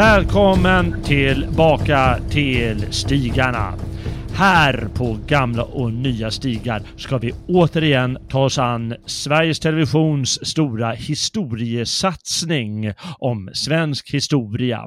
Välkommen tillbaka till Stigarna. Här på gamla och nya stigar ska vi återigen ta oss an Sveriges Televisions stora historiesatsning om svensk historia.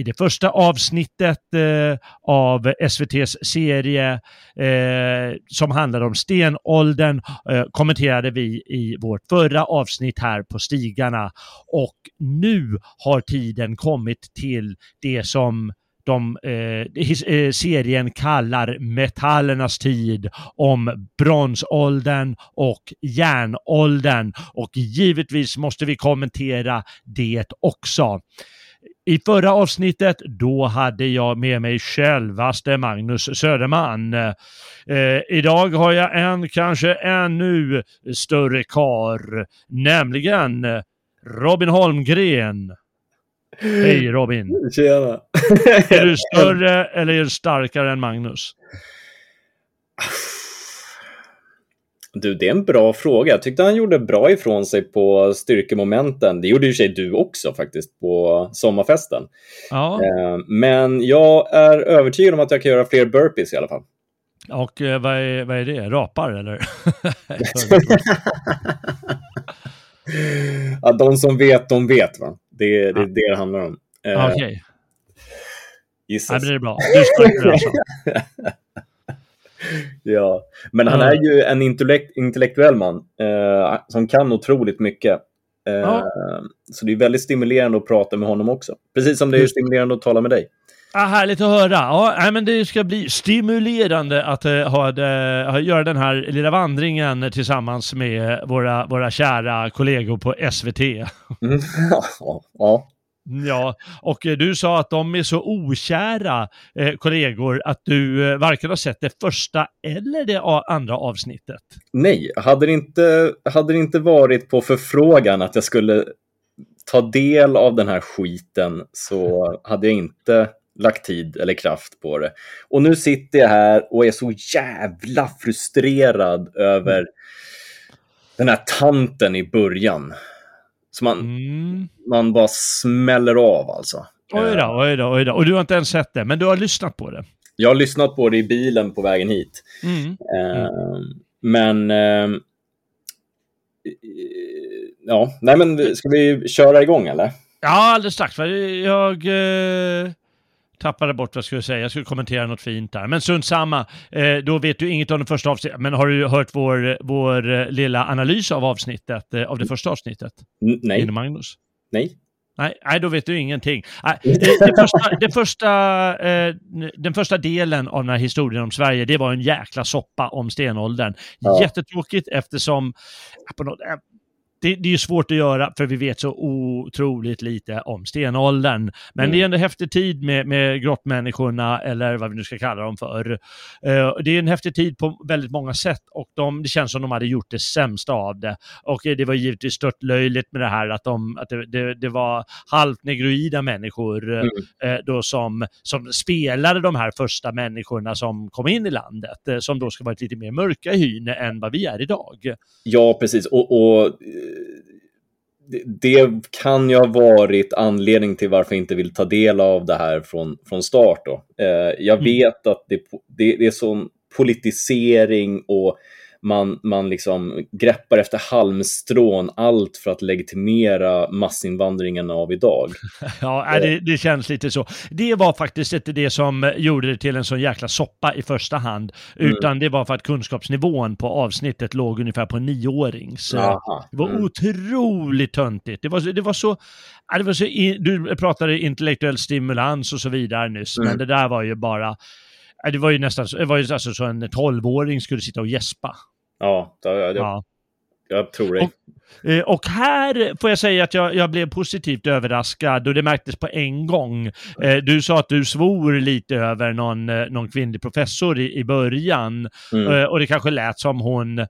I det första avsnittet eh, av SVTs serie eh, som handlar om stenåldern eh, kommenterade vi i vårt förra avsnitt här på Stigarna och nu har tiden kommit till det som de, eh, eh serien kallar metallernas tid om bronsåldern och järnåldern och givetvis måste vi kommentera det också. I förra avsnittet, då hade jag med mig självaste Magnus Söderman. Eh, idag har jag en kanske ännu större kar, nämligen Robin Holmgren. Hej Robin! Tjena! är du större eller är du starkare än Magnus? Du, det är en bra fråga. Jag tyckte han gjorde bra ifrån sig på styrkemomenten. Det gjorde ju sig du också faktiskt på sommarfesten. Ja. Eh, men jag är övertygad om att jag kan göra fler burpees i alla fall. Och eh, vad, är, vad är det? Rapar eller? ja, de som vet, de vet. va? Det, det är ja. det det handlar om. Eh, Okej. Okay. Gissas. Ja, det är bra. Du är alltså. ja, men han är ju en intellekt, intellektuell man eh, som kan otroligt mycket. Eh, ja. Så det är väldigt stimulerande att prata med honom också. Precis som det är stimulerande att tala med dig. Ah, härligt att höra. Ja, men det ska bli stimulerande att uh, ha uh, göra den här lilla vandringen tillsammans med våra, våra kära kollegor på SVT. Mm. ja, ja. Ja, och eh, du sa att de är så okära eh, kollegor att du eh, varken har sett det första eller det andra avsnittet. Nej, hade det, inte, hade det inte varit på förfrågan att jag skulle ta del av den här skiten så hade jag inte lagt tid eller kraft på det. Och nu sitter jag här och är så jävla frustrerad över mm. den här tanten i början. Så man, mm. man bara smäller av alltså. Oj då, oj då, oj då. Och du har inte ens sett det, men du har lyssnat på det? Jag har lyssnat på det i bilen på vägen hit. Mm. Uh, men... Uh, ja, nej men ska vi köra igång eller? Ja, alldeles strax. Jag... Uh tappade bort vad jag skulle säga. Jag skulle kommentera något fint där. Men sunt samma, eh, då vet du inget om det första avsnittet. Men har du hört vår, vår eh, lilla analys av avsnittet, eh, av det första avsnittet? Nej. Inom Magnus? Nej. Nej, nej, då vet du ingenting. Det, det första, det första, eh, den första delen av den här historien om Sverige, det var en jäkla soppa om stenåldern. Ja. Jättetråkigt eftersom på något, det, det är svårt att göra för vi vet så otroligt lite om stenåldern. Men mm. det är ändå häftig tid med, med grottmänniskorna, eller vad vi nu ska kalla dem för. Uh, det är en häftig tid på väldigt många sätt och de, det känns som de hade gjort det sämsta av det. Och det var givetvis stört löjligt med det här att, de, att det, det, det var halvt negroida människor mm. uh, då som, som spelade de här första människorna som kom in i landet, uh, som då ska vara lite mer mörka i hyn än vad vi är idag. Ja, precis. och, och det kan ju ha varit anledning till varför jag inte vill ta del av det här från, från start. Då. Eh, jag mm. vet att det, det, det är sån politisering och man, man liksom greppar efter halmstrån, allt för att legitimera massinvandringen av idag. ja, det, det, känns lite så. Det var faktiskt inte det som gjorde det till en sån jäkla soppa i första hand, mm. utan det var för att kunskapsnivån på avsnittet låg ungefär på nioårings. Aha. Det var mm. otroligt töntigt. Det var, det var så, det var så du pratade intellektuell stimulans och så vidare nyss, mm. men det där var ju bara det var ju nästan det var ju alltså så en tolvåring skulle sitta och gäspa. Ja, det, det, ja. jag tror det. Och, eh, och, här får jag säga att jag, jag, blev positivt överraskad och det märktes på en gång. Eh, du sa att du svor lite över någon, eh, någon kvinnlig professor i, i början mm. och det kanske lät som hon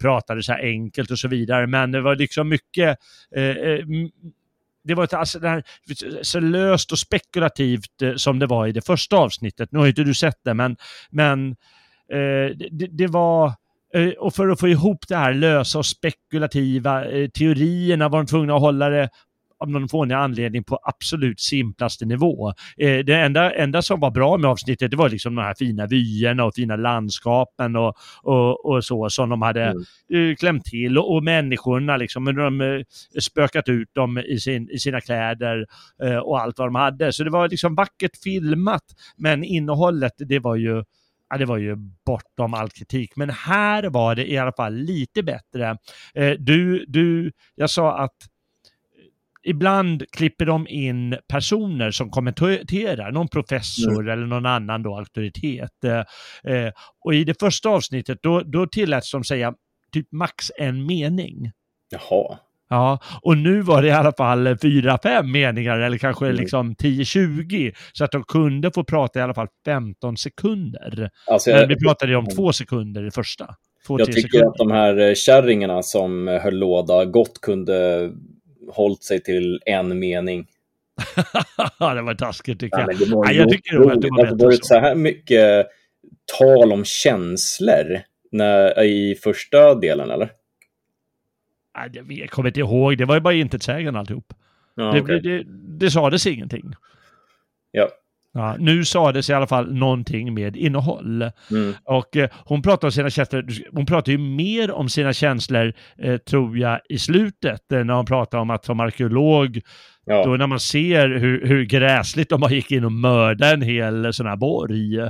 pratade så här enkelt och så vidare, men det var liksom mycket det var alltså det här, så löst och spekulativt eh, som det var i det första avsnittet. Nu har inte du sett det, men, men eh, det, det, var... Eh, och för att få ihop det här lösa och spekulativa eh, teorierna var de tvungna att hålla det av någon fånig anledning på absolut simplaste nivå. Eh, det enda, enda som var bra med avsnittet det var liksom de här fina vyerna och fina landskapen och, och, och så som de hade mm. klämt till och, och människorna liksom, de eh, spökat ut dem i, sin, i sina kläder eh, och allt vad de hade. Så det var liksom vackert filmat men innehållet det var ju ja, det var ju bortom all kritik. Men här var det i alla fall lite bättre. Eh, du, du, jag sa att ibland klipper de in personer som kommenterar, någon professor mm. eller någon annan då auktoritet. Eh, eh, och i det första avsnittet då, då tilläts de säga typ max en mening. Jaha. Ja, och nu var det i alla fall fyra, fem meningar eller kanske mm. liksom 10-20 så att de kunde få prata i alla fall 15 sekunder. Alltså, Men vi pratade ju om två sekunder i första. Två, jag tycker sekunder. att de här eh, kärringarna som höll låda gott kunde hållit sig till en mening. Det var taskigt tycker jag. Ja, det var ja, jag tycker nog att det var, det var så här mycket tal om känslor när, i första delen, eller? Jag kommer inte ihåg, det var ju bara intetsägande alltihop. Ja, det, okay. det, det, det sades ingenting. Ja. Ja, nu sades i alla fall någonting med innehåll. Mm. Och eh, hon pratar om sina känslor, hon pratar ju mer om sina känslor, eh, tror jag, i slutet, eh, när hon pratar om att som arkeolog, ja. då när man ser hur, hur gräsligt de bara gick in och mördade en hel sån här borg.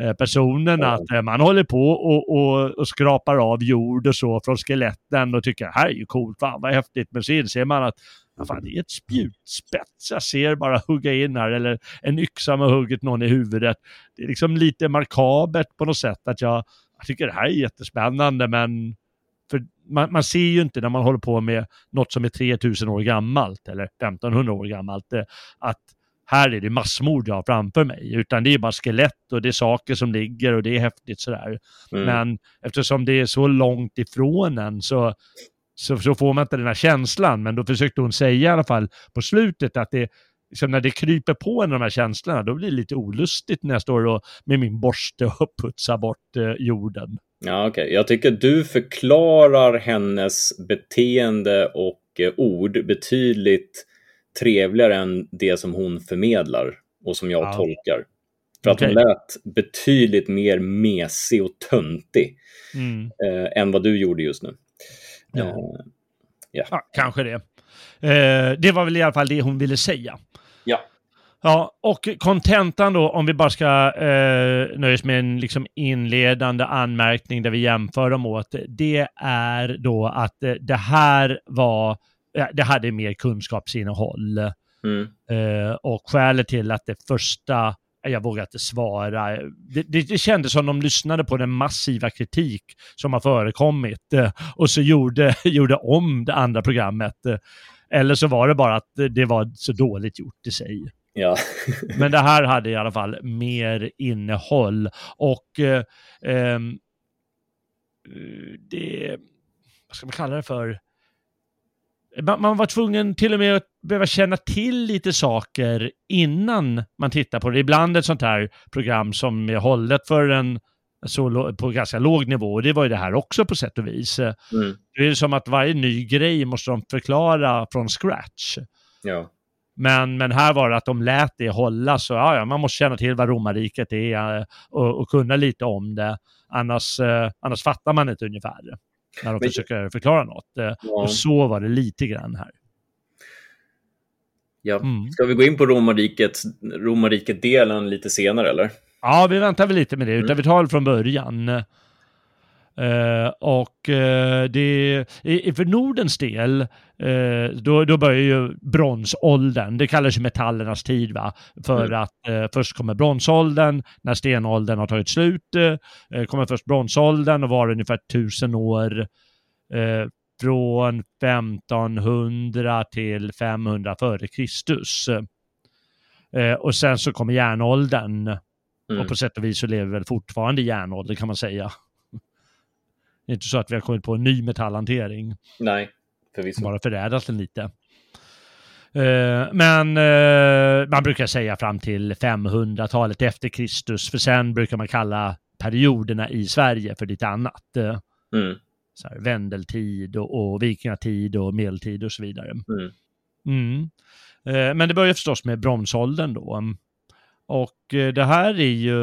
Eh, personen mm. att eh, man håller på och, och, och, skrapar av jord och så från skeletten och tycker här är ju coolt, fan vad häftigt, men så inser man att fan, det är ett spjutspets jag ser bara hugga in här eller en yxa med hugget någon i huvudet. Det är liksom lite markabert på något sätt att jag, jag tycker det här är jättespännande men för man, man, ser ju inte när man håller på med något som är 3000 år gammalt eller 1500 år gammalt eh, att här är det massmord jag har framför mig, utan det är bara skelett och det är saker som ligger och det är häftigt sådär. Mm. Men eftersom det är så långt ifrån en så, så, så, får man inte den här känslan. Men då försökte hon säga i alla fall på slutet att det, liksom när det kryper på en de här känslorna, då blir det lite olustigt när jag står och, med min borste och putsar bort eh, jorden. Ja. Okay. Jag tycker du förklarar hennes beteende och eh, ord betydligt trevligare än det som hon förmedlar och som jag ja. tolkar. För att okay. hon lät betydligt mer mesig och töntig mm. eh, än vad du gjorde just nu. Ja, eh, ja. ja kanske det. Eh, det var väl i alla fall det hon ville säga. Ja. Ja, och kontentan då, om vi bara ska eh, nöjas med en liksom inledande anmärkning där vi jämför dem åt, det är då att eh, det här var det hade mer kunskapsinnehåll. Mm. Uh, och skälet till att det första, jag vågar inte svara, det, det, det kändes som de lyssnade på den massiva kritik som har förekommit uh, och så gjorde, gjorde om det andra programmet. Uh, eller så var det bara att det var så dåligt gjort i sig. Ja. Men det här hade i alla fall mer innehåll och ehm, det, vad ska man kalla det för? Man var tvungen till och med att behöva känna till lite saker innan man tittar på det. Ibland ett sånt här program som är hållet för en så på ganska låg nivå. Och det var ju det här också på sätt och vis. Mm. Det är som att varje ny grej måste de förklara från scratch. Ja. Men, men här var det att de lät det hålla, så ja, ja man måste känna till vad romarriket är eh, och, och kunna lite om det. Annars, eh, annars fattar man inte ungefär när de Men... försöker förklara något. Eh, ja. Och så var det lite grann här. Ja. Mm. Ska vi gå in på romarriket, romarriket-delen lite senare eller? Ja, vi väntar väl lite med det, utan mm. vi tar det från början. Uh, och uh, det, i, för Nordens del, uh, då, då börjar ju bronsåldern, det kallas ju metallernas tid va, för mm. att först kommer bronsåldern, när stenåldern har tagit slut, kommer först bronsåldern och var ungefär tusen år från 1500 till 500 före Kristus. och sen så kommer järnåldern, mm. och på sätt och vis så lever vi väl fortfarande i järnåldern kan man säga. Det är inte så att vi har kommit på en ny metallhantering. Nej, förvisso. Bara förädlat den lite. Uh, men uh, man brukar säga fram till 500-talet efter Kristus, för sen brukar man kalla perioderna i Sverige för lite annat. Uh, mm. så här, vändeltid och, och vikingatid och medeltid och så vidare. Mm. Mm. Eh, men det börjar förstås med bronsåldern då. Och eh, det här är ju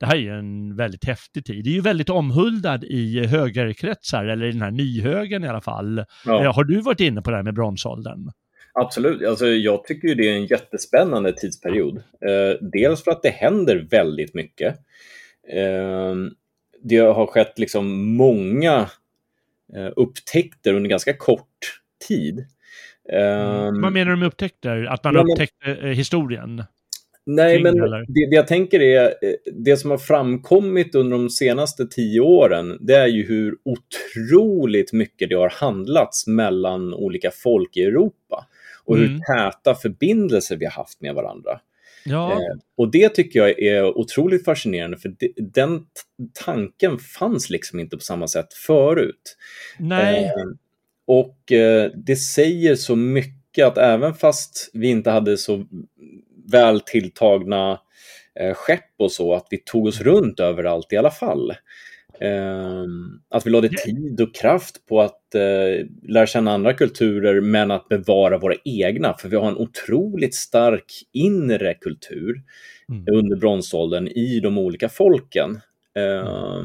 det här är en väldigt häftig tid. Det är ju väldigt omhuldad i högerkretsar, eller i den här nyhögen i alla fall. Ja. Eh, har du varit inne på det här med bronsåldern? Absolut. Alltså, jag tycker ju det är en jättespännande tidsperiod. Eh, dels för att det händer väldigt mycket. Eh, det har skett liksom många eh, upptäckter under ganska kort tid. Mm. Vad menar du med upptäckter? Att man ja, upptäckte men... historien? Nej, men det, det, jag tänker är, eh, det som har framkommit under de senaste tio åren, det är ju hur otroligt mycket det har handlats mellan olika folk i Europa och mm. hur täta förbindelser vi har haft med varandra. Ja. Eh, och det tycker jag är otroligt fascinerande, för det, den tanken fanns liksom inte på samma sätt förut. Nej. Eh, och eh, det säger så mycket att även fast vi inte hade så väl tilltagna eh, skepp och så, att vi tog oss runt överallt i alla fall. Eh, att vi lade tid och kraft på att eh, lära känna andra kulturer men att bevara våra egna, för vi har en otroligt stark inre kultur mm. under bronsåldern i de olika folken. Eh,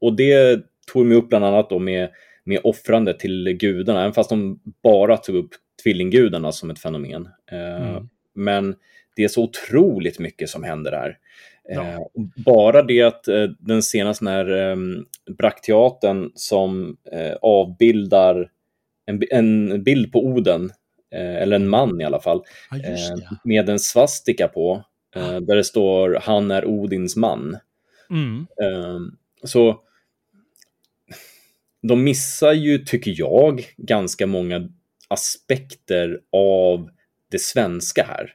och det tog vi upp bland annat då med, med offrande till gudarna, även fast de bara tog upp tvillinggudarna som ett fenomen. Eh, mm. Men det är så otroligt mycket som händer där. Ja. Eh, bara det att eh, den senaste när, eh, Brakteatern som eh, avbildar en, en, bild på Oden, eller en man i alla fall, ja, eh, med en svastika på, där det står han är Odins man. Mm. så de missar ju, tycker jag, ganska många aspekter av det svenska här.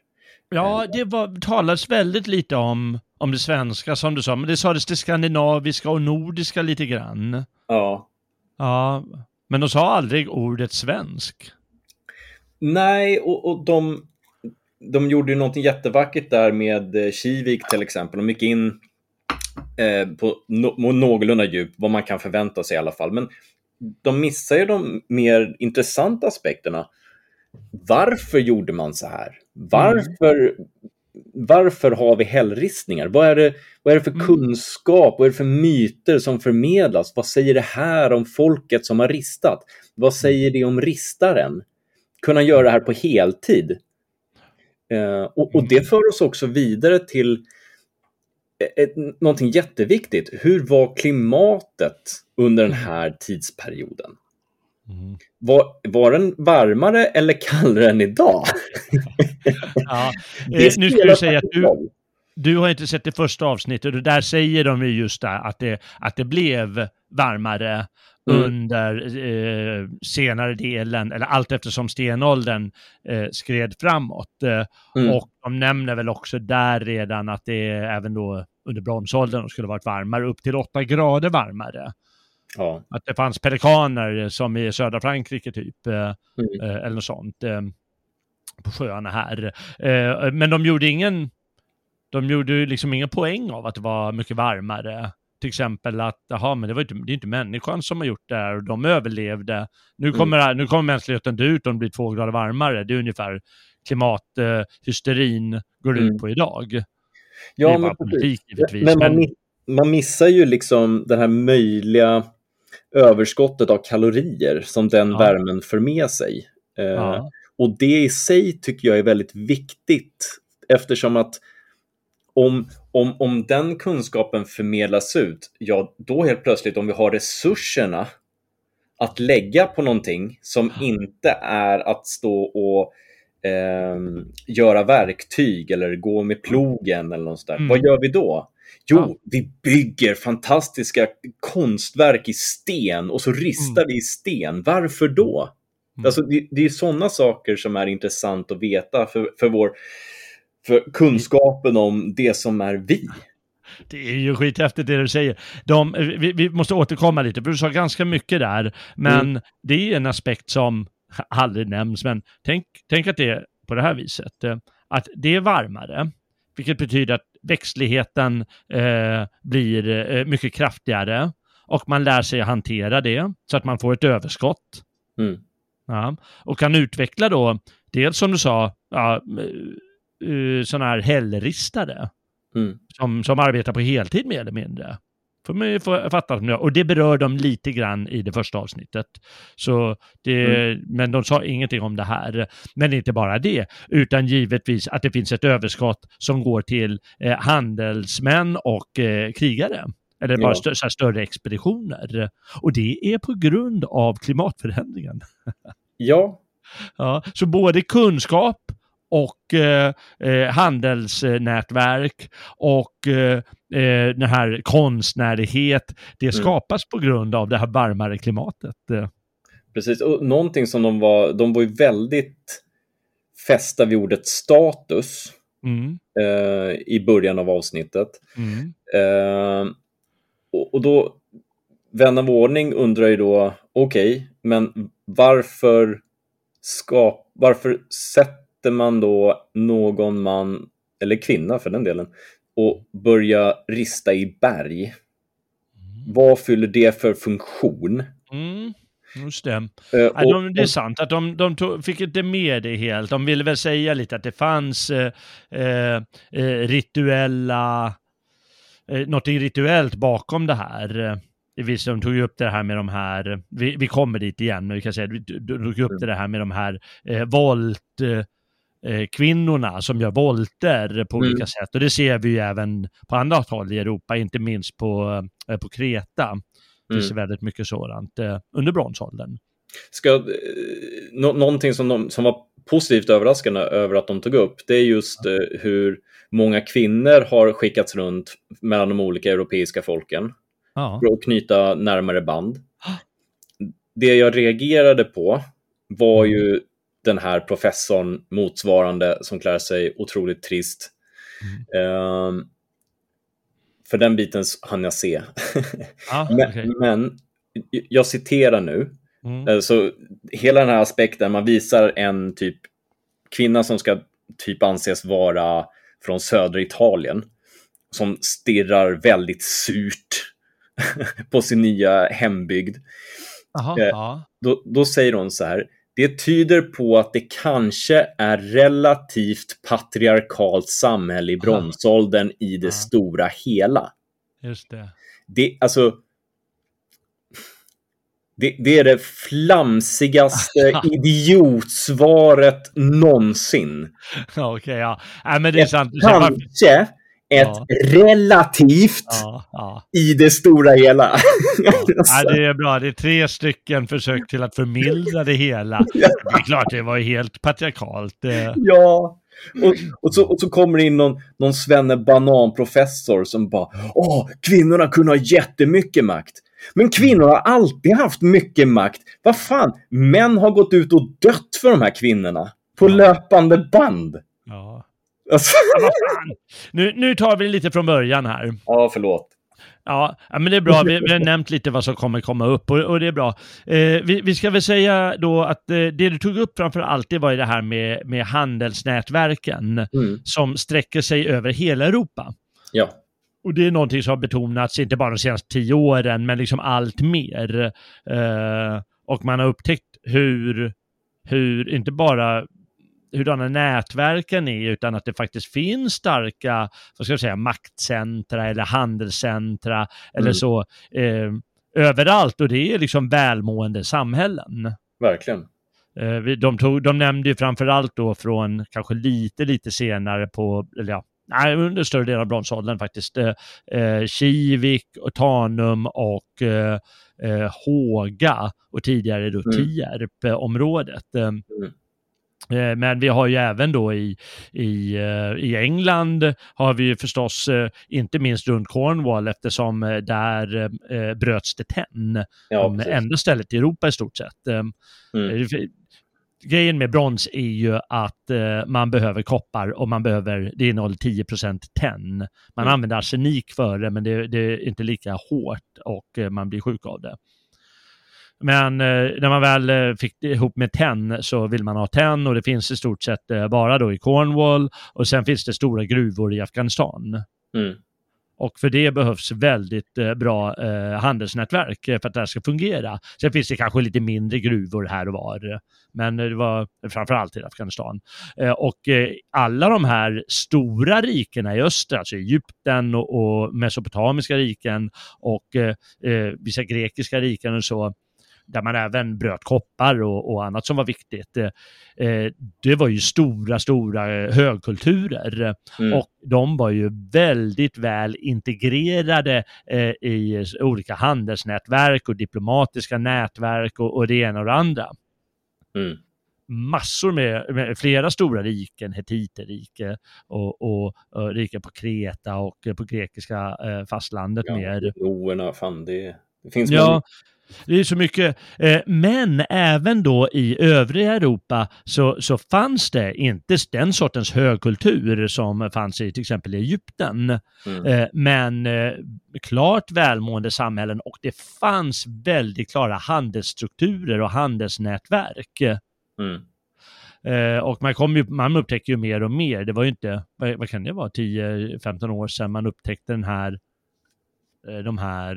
Ja, det var, talades väldigt lite om, om det svenska som du sa, men det sades det skandinaviska och nordiska lite grann. Ja. Ja, men de sa aldrig ordet svensk. Nej, och, och de, de gjorde ju någonting jättevackert där med eh, Kivik till exempel. De gick in eh, på no, någorlunda djup, vad man kan förvänta sig i alla fall. Men de missar ju de mer intressanta aspekterna. Varför gjorde man så här? Varför, mm. varför har vi hällristningar? Vad är, det, vad är det för mm. kunskap? Vad är det för myter som förmedlas? Vad säger det här om folket som har ristat? Vad mm. säger det om ristaren? Kunna göra det här på heltid? Uh, och, och, det mm. för oss också vidare till ett, någonting jätteviktigt. Hur var klimatet under den här tidsperioden? Mm. Var, var den varmare eller kallare än idag? ja, eh, nu ska du säga att du, du har inte sett det första avsnittet och där säger de ju just det, att det, att det blev varmare mm. under eh, senare delen, eller allt eftersom stenåldern eh, skred framåt. Eh, mm. Och de nämner väl också där redan att det även då under bronsåldern skulle varit varmare, upp till 8 grader varmare. Ja. Att det fanns pelikaner som i södra Frankrike typ, eh, mm. Eh, eller något sånt, eh, på sjöarna här. Men de gjorde ingen, de gjorde liksom ingen poäng av att det var mycket varmare. Till exempel att, jaha, men det, var inte, det är inte människan som har gjort det här och de överlevde. Nu mm. kommer, mm. nu kommer mänskligheten dö ut om det blir två grader varmare. Det är ungefär klimathysterin går mm. ut på idag. Ja, men, politik, men man, man missar ju liksom den här möjliga överskottet av kalorier som den ja. värmen för med sig. Eh, ja. Och det i sig tycker jag är väldigt viktigt eftersom att om, om, om den kunskapen förmedlas ut, ja då helt plötsligt om vi har resurserna att lägga på någonting som inte är att stå och eh, göra verktyg eller gå med plogen eller något sådär. Mm. Vad gör vi då? Jo, ja. vi bygger fantastiska konstverk i sten och så ristar mm. vi i sten. Varför då? Mm. Alltså, det, det är sådana saker som är intressant att veta för, för, vår, för kunskapen om det som är vi. Det är ju skithäftigt det du säger. De, vi, vi, måste återkomma lite, för du sa ganska mycket där, men mm. det är en aspekt som aldrig nämns. Men tänk, tänk att det är på det här viset, eh, att det är varmare, vilket betyder att växtligheten eh, blir eh, mycket kraftigare och man lär sig att hantera det så att man får ett överskott. Mm. Ja. Och kan utveckla då, dels som du sa, ja, sådana här hällristare. Mm. Som, som arbetar på heltid mer eller mindre. Får man ju fatta som Och det berör de lite grann i det första avsnittet. Så det, mm. Men de sa ingenting om det här. Men inte bara det, utan givetvis att det finns ett överskott som går till eh, handelsmän och eh, krigare. Eller bara ja. stö större expeditioner. Och det är på grund av klimatförändringen. ja. ja. Så både kunskap och eh, eh, handelsnätverk och eh, eh, den här konstnärlighet, det mm. skapas mm. på grund av det här varmare klimatet. Precis, och någonting som de var, de var ju väldigt fästa vid ordet status mm. eh, i början av avsnittet. Mm. Eh, och, och, då, vän av ordning undrar ju då, okej, okay, men varför, ska, varför sätter man då någon man, eller kvinna för den delen, och börjar rista i berg. Mm. Vad fyller det för funktion? Mm. Just det. Uh, och, de, det är sant att de, de tog, fick inte med det helt. De ville väl säga lite att det fanns eh, eh, eh rituella, eh, något rituellt bakom det här. Visst, de tog ju upp det här med de här, vi, vi kommer dit igen, men vi kan säga, de tog upp mm. det här med de här eh, volt, Eh, kvinnorna som gör volter på olika mm. sätt. Och det ser vi ju även på andra håll i Europa, inte minst på, eh, på Kreta. Det finns mm. väldigt mycket sådant eh, under bronsåldern. Ska, no någonting som, de, som var positivt överraskande över att de tog upp, det är just eh, hur många kvinnor har skickats runt mellan de olika europeiska folken ja. för att knyta närmare band. Det jag reagerade på var mm. ju den här professorn motsvarande som klär sig otroligt trist. Mm. Um, för den biten hann jag se. Ah, men, okay. men, jag citerar nu. Mm. Eh, så hela den här aspekten, man visar en typ kvinna som ska typ anses vara från södra Italien som stirrar väldigt surt på sin nya hembygd. Aha, eh, då, då, säger hon så här, det tyder på att det kanske är relativt patriarkalt samhälle i bronsåldern Aha. i det Aha. stora hela. Just det. Det, alltså, det, det är det flamsigaste idiotsvaret någonsin. Okej, okay, ja. Nej, men det är sant. Kanske ett ja. relativt ja, ja. i det stora hela. Ja. det är bra. Det är tre stycken försök till att förmildra det hela. Det är klart, det var helt patriarkalt. Eh. Ja, och, och, så, och så kommer det in någon, någon svenne bananprofessor som bara Åh, kvinnorna kunde ha jättemycket makt. Men kvinnor har alltid haft mycket makt. Vad fan, män har gått ut och dött för de här kvinnorna. På löpande band. Ja. Alltså. Ja, nu, nu tar vi lite från början här. Ja, förlåt. Ja, men det är bra. Vi, vi, har nämnt lite vad som kommer komma upp och, och det är bra. Eh, vi, vi, ska väl säga då att eh, det du tog upp framför allt det var ju det här med, med handelsnätverken mm. som sträcker sig över hela Europa. Ja. Och det är någonting som har betonats, inte bara de senaste tio åren, men liksom allt mer. Eh, och man har upptäckt hur, hur inte bara hurdana nätverken är, utan att det faktiskt finns starka, vad ska jag säga, maktcentra eller handelscentra mm. eller så eh, överallt och det är liksom välmående samhällen. Verkligen. Eh, de, tog, de nämnde ju framförallt då från kanske lite, lite senare på, eller ja, nej, under större delen av bronsåldern faktiskt, eh, eh Kivik, och Tanum och eh, eh, Håga och tidigare då mm. Tierp-området. Mm. Eh, men vi har ju även då i, i, eh, i England har vi ju förstås, eh, inte minst runt Cornwall, eftersom där bröts det tenn. Ja, enda stället i Europa i stort sett. Mm. Grejen med brons är ju att man behöver koppar och man behöver, det innehåller 10% tenn. Man mm. använder arsenik för det, men det, det, är inte lika hårt och man blir sjuk av det. Men eh, när man väl eh, fick ihop med tenn så vill man ha tenn och det finns i stort sett eh, bara då i Cornwall och sen finns det stora gruvor i Afghanistan. Mm. Och för det behövs väldigt eh, bra eh, handelsnätverk för att det här ska fungera. Sen finns det kanske lite mindre gruvor här och var, men det var framförallt i Afghanistan. Eh, och alla de här stora rikena i öster, alltså Egypten och, och mesopotamiska riken och vissa grekiska riken och så, där man även bröt koppar och, och annat som var viktigt. Eh, det var ju stora, stora eh, högkulturer mm. och de var ju väldigt väl integrerade eh, i olika handelsnätverk och diplomatiska nätverk och, och det ena och det andra. Mm massor med, med, flera stora riken, Hetiterrike och, och, och riken på Kreta och på grekiska eh, fastlandet ja, mer. Roerna, fan det, det finns ja, det är så mycket. Eh, men även då i övriga Europa så, så fanns det inte den sortens högkultur som fanns i till exempel Egypten. Mm. Eh, men eh, klart välmående samhällen och det fanns väldigt klara handelsstrukturer och handelsnätverk. Mm. och man, kom ju, man upptäcker ju mer och mer. Det var ju inte, vad, vad kan det vara, 10-15 år sedan man upptäckte den här, de här,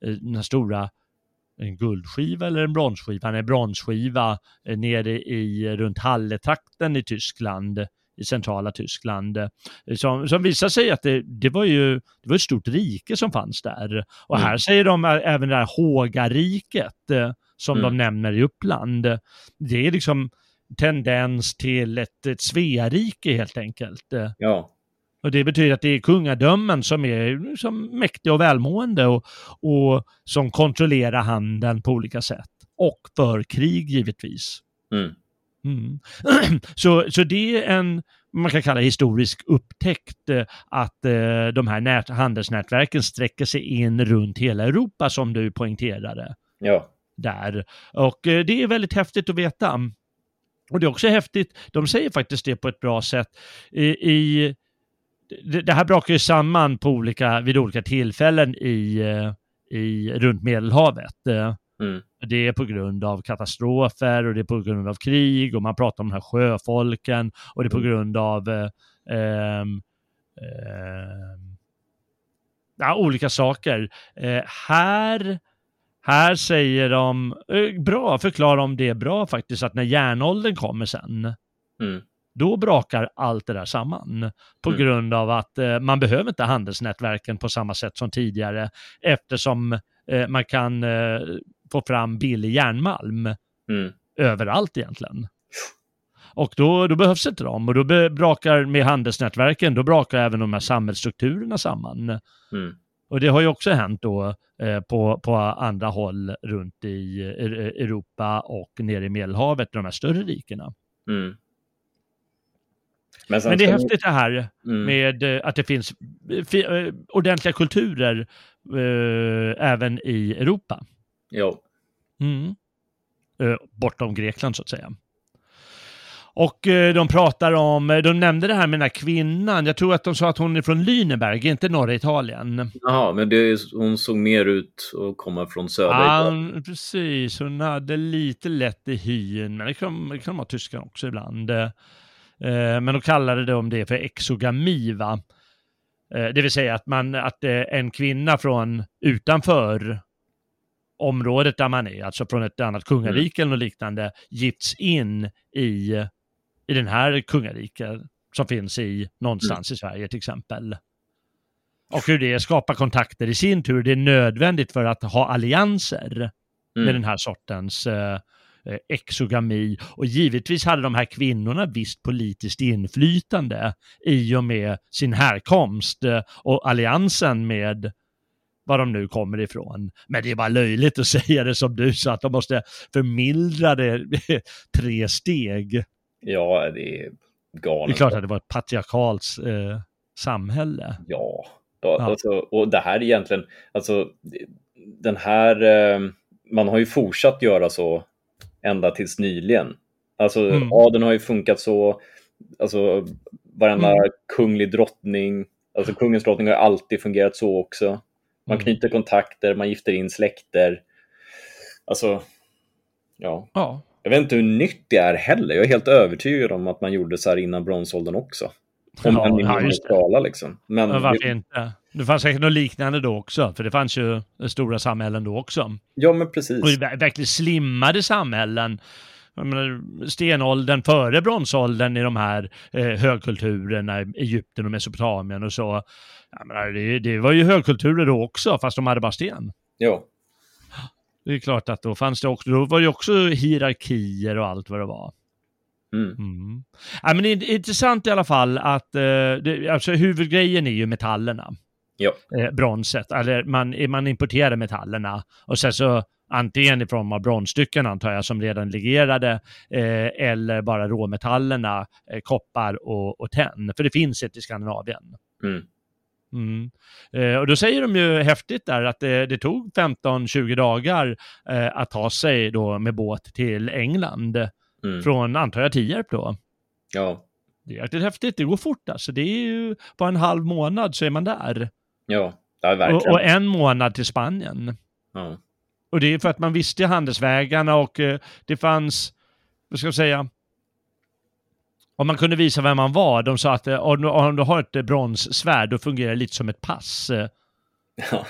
den här stora en guldskiva eller en bronsskiva. Han är bronsskiva eh, nere i runt Halletrakten i Tyskland i centrala Tyskland. Eh, som, som visar sig att det, det, var ju det var ett stort rike som fanns där. Och mm. här säger de även det här Hågariket eh, som mm. de nämner i Uppland. Det är liksom tendens till ett, ett Sverige helt enkelt. Ja. Och det betyder att det är kungadömen som är som mäktiga och välmående och, och som kontrollerar handeln på olika sätt. Och för krig givetvis. Mm. Mm. så, så det är en, man kan kalla historisk upptäckt eh, att eh, de här nät, handelsnätverken sträcker sig in runt hela Europa som du poängterade. Ja. Där. Och eh, det är väldigt häftigt att veta. Och det är också häftigt, de säger faktiskt det på ett bra sätt, i, i det, det här brakar ju samman på olika, vid olika tillfällen i, eh, i, runt Medelhavet. Eh, mm. Det är på grund av katastrofer och det är på grund av krig och man pratar om de här sjöfolken och det är på mm. grund av eh, eh, ja, olika saker. Eh, här, här säger de, eh, bra, förklarar de det bra faktiskt, att när järnåldern kommer sen, mm då brakar allt det där samman. På mm. grund av att eh, man behöver inte handelsnätverken på samma sätt som tidigare eftersom eh, man kan eh, få fram billig järnmalm mm. överallt egentligen. Och då, då behövs inte de och då brakar med handelsnätverken, då brakar även de här samhällsstrukturerna samman. Mm. Och det har ju också hänt då eh, på, på andra håll runt i Europa och nere i Medelhavet, de här större rikena. Mm. Men, Men det är häftigt det här mm. med eh, att det finns eh, ordentliga kulturer eh, även i Europa. Jo. Mm. Eh, bortom Grekland så att säga. Och eh, de pratar om, eh, de nämnde det här med den här kvinnan, jag tror att de sa att hon är från Lüneberg, inte norra Italien. Jaha, men det, hon såg mer ut att komma från södra Italien. Ja, precis. Hon hade lite lätt i hyn, men det kan, det kan vara tyskan också ibland. Eh, men då kallade de det för exogami, va? Eh, det vill säga att, man, att eh, en kvinna från utanför området där man är, alltså från ett annat kungarike mm. eller liknande, gifts in i, i den här kungariket som finns i någonstans mm. i Sverige till exempel. Och hur det skapar kontakter i sin tur, det är nödvändigt för att ha allianser mm. med den här sortens eh, Eh, exogami och givetvis hade de här kvinnorna visst politiskt inflytande i och med sin härkomst eh, och alliansen med var de nu kommer ifrån. Men det är bara löjligt att säga det som du sa, att de måste förmildra det tre steg. Ja, det är galet. Det är klart att det var ett patriarkalt eh, samhälle. Ja, ja. Alltså, och det här egentligen, alltså den här, eh, man har ju fortsatt göra så ända tills nyligen. Alltså mm. adeln har ju funkat så, alltså varenda mm. kunglig drottning, alltså kungens drottning har alltid fungerat så också. Man mm. knyter kontakter, man gifter in släkter. Alltså, ja. ja. Jag vet inte hur nytt det är heller. Jag är helt övertygad om att man gjorde så här innan bronsåldern också. Om Ja, man ja, är det. neutrala liksom. Men Men varför inte? Det fanns säkert något liknande då också, för det fanns ju stora samhällen då också. ja, men precis. Och ver- verkligen slimmade samhällen. Menar, stenåldern före bronsåldern i de här eh, högkulturerna, Egypten och Mesopotamien och så. Menar, det, det var ju högkulturer då också, fast de hade bara sten. Ja, Det är klart att då fanns det också, då var det också hierarkier och allt vad det var. Mm. Mm. Ja, men det är intressant i alla fall att eh, det, alltså, huvudgrejen är ju metallerna. ja, eh, bronset, eller man, man importerar metallerna och sen så antingen i form av bronsstycken antar jag som redan legerade eh, eller bara råmetallerna, eh, koppar och, och tenn, för det finns inte i Skandinavien. mm. Mm. Eh, och då säger de ju häftigt där att det, det tog 15-20 dagar eh, att ta sig då med båt till England Mm. från, antar jag, Tierp då. ja, Det är jäkligt häftigt, det går fort alltså. Det är ju på en halv månad så är man där. ja, ja Och, verkligen. och en månad till Spanien. Ja. Och det är för att man visste handelsvägarna och eh, det fanns, vad ska jag säga, om man kunde visa vem man var, de sa att eh, om du, om du har ett eh, bronssvärd då fungerar det lite som ett pass. Ja.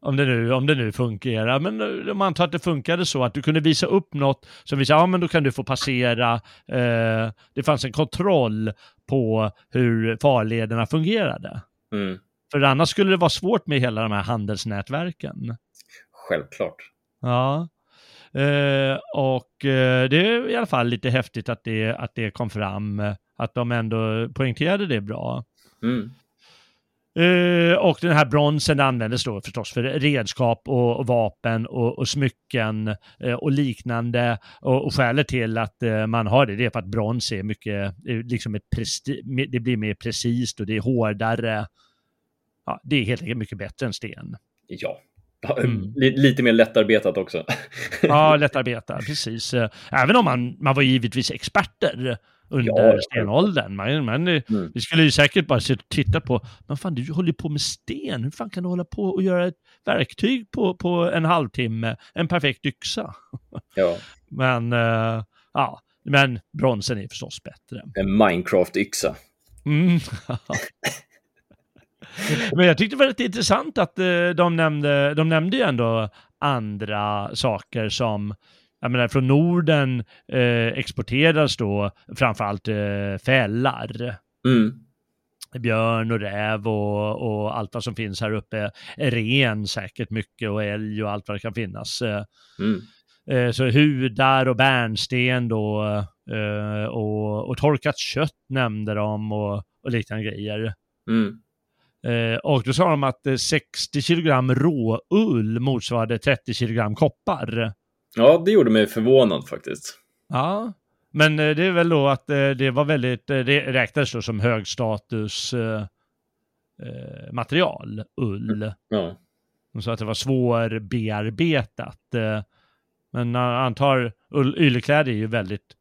Om det, nu, om det nu fungerar. Men eh, de antar att det funkade så att du kunde visa upp något som visade, ja men då kan du få passera. Eh, det fanns en kontroll på hur farlederna fungerade. Mm. För annars skulle det vara svårt med hela de här handelsnätverken. Självklart. Ja. Eh, och eh, det är i alla fall lite häftigt att det, att det kom fram, att de ändå poängterade det bra. Mm. Eh, och den här bronsen användes då förstås för redskap och, och vapen och, och smycken eh, och liknande. Och, och skälet till att eh, man har det, det är för att brons är mycket, liksom ett presti- det blir mer precis och det är hårdare. Ja, det är helt enkelt mycket bättre än sten. Ja. Ja, Mm. li- Lite mer lättarbetat också. Ja, lättarbetad, precis. Även om man, man var givetvis experter under Ja, stenåldern. Man, man, eh, Mm. Vi skulle ju säkert bara sitta och titta på, men fan du håller ju på med sten, hur fan kan du hålla på och göra ett verktyg på, på en halvtimme, en perfekt yxa? Ja. Men, eh, ja, men bronsen är förstås bättre. En Minecraft-yxa. Mm. Men jag tyckte det var rätt intressant att eh, de nämnde, de nämnde ju ändå andra saker som, jag menar från Norden eh, exporteras då framförallt eh, fällar. Mm. Björn och räv och, och allt vad som finns här uppe. Ren säkert mycket och älg och allt vad det kan finnas. Eh, Mm. Eh, Så hudar och bärnsten då eh, och, och torkat kött nämnde de och, och liknande grejer. Mm. Eh, och då sa de att eh, 60 kilogram råull motsvarade 30 kilogram koppar. Ja, det gjorde mig förvånad faktiskt. Ja, men eh, det är väl då att eh, det var väldigt, eh, det räknades då som högstatus eh, material, ull. Ja. De sa att det var svårbearbetat. eh, Men jag antar, ull- yllekläder är ju väldigt,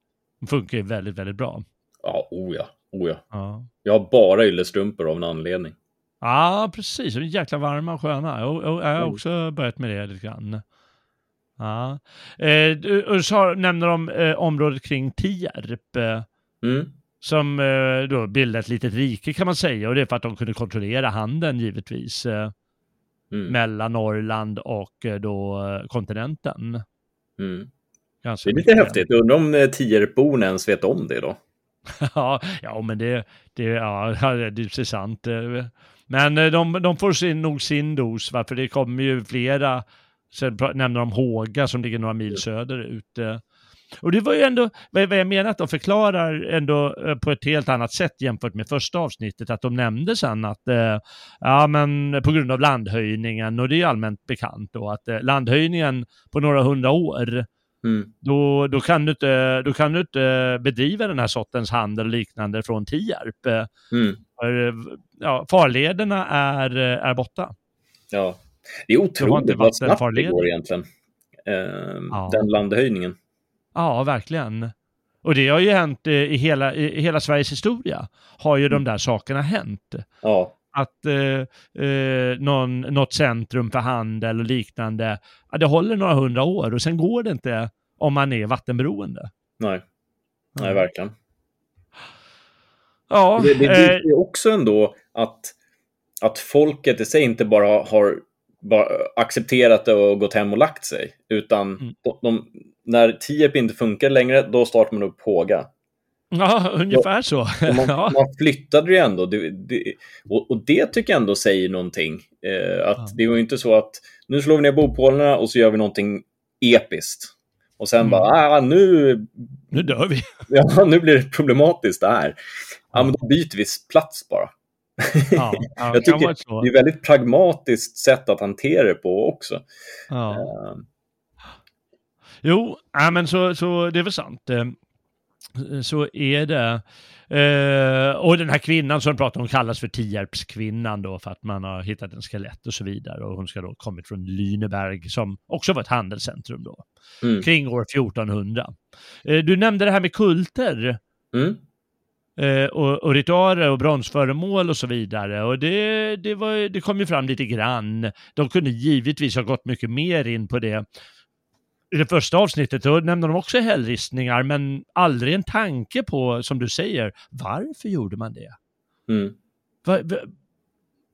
funkar ju väldigt, väldigt bra. Ja, oh ja. Oh ja. Ja. Jag har bara yllestrumpor av en anledning. Ja, precis. De är jäkla varma och sköna. Och, och, jag har Mm. också börjat med det lite grann. Ja. Eh, du- så nämner de eh, området kring Tierp. Eh, Mm. som eh, då bildade ett litet rike kan man säga. Och det är för att de kunde kontrollera handeln givetvis. Eh, Mm. mellan Norrland och eh, då eh, kontinenten. Mm. Ganska Det är lite mycket. häftigt. Undrar om Tierpborna ens vet om det då? ja, ja, men det, det, ja, det är sant. Men de, de får sin, nog sin dos, va? för det kommer ju flera. Sen nämner de Håga som ligger några mil söderut. Och det var ju ändå, vad jag menar att de förklarar ändå eh, på ett helt annat sätt jämfört med första avsnittet, att de nämnde sen att, eh, ja men på grund av landhöjningen, och det är allmänt bekant då, att eh, landhöjningen på några hundra år, Mm. då, då, kan du inte, då kan du inte bedriva den här sortens handel och liknande från Tierp. Mm. För, ja, farlederna är, är borta. Ja. Det är otroligt vad snabbt det går egentligen. Ehm, Ja. Den landhöjningen. Ja, verkligen. Och det har ju hänt eh, i hela, i hela Sveriges historia. Har ju de där sakerna hänt. Ja. Att eh, eh, någon, något centrum för handel och liknande, ja, det håller några hundra år och sen går det inte om man är vattenberoende. Nej. Nej, verkligen. Ja, det, det visar ju också ändå att, att folket i sig inte bara har accepterat det och gått hem och lagt sig. Utan mm. de, de, när Tierp inte funkar längre, då startar man upp Påga. Ja, ungefär ja, så. man, ja. man, flyttade ju ändå. Det, det, och, och, det tycker jag ändå säger någonting. Eh, att ja. Det var ju inte så att nu slår vi ner bopålarna och så gör vi någonting episkt. Och sen mm. bara, ah, nu... Nu dör vi. ja, nu blir det problematiskt det här. Ja, men då byter vi plats bara. Ja, ja, jag tycker det är ett väldigt pragmatiskt sätt att hantera det på också. Ja. Uh. Jo, ja, men så, så det är väl sant. Eh, så är det. Uh, och den här kvinnan som pratar om kallas för Tierpskvinnan då för att man har hittat en skelett och så vidare. Och hon ska då kommit från Lyneberg som också var ett handelscentrum då. Mm. Kring år 1400. Uh, du nämnde det här med kulter. Mm. Uh, och, och ritualer och bronsföremål och så vidare. Och det, det, var, det kom ju fram lite grann. De kunde givetvis ha gått mycket mer in på det i det första avsnittet då nämnde de också hällristningar, men aldrig en tanke på, som du säger, varför gjorde man det? Mm. Var, var,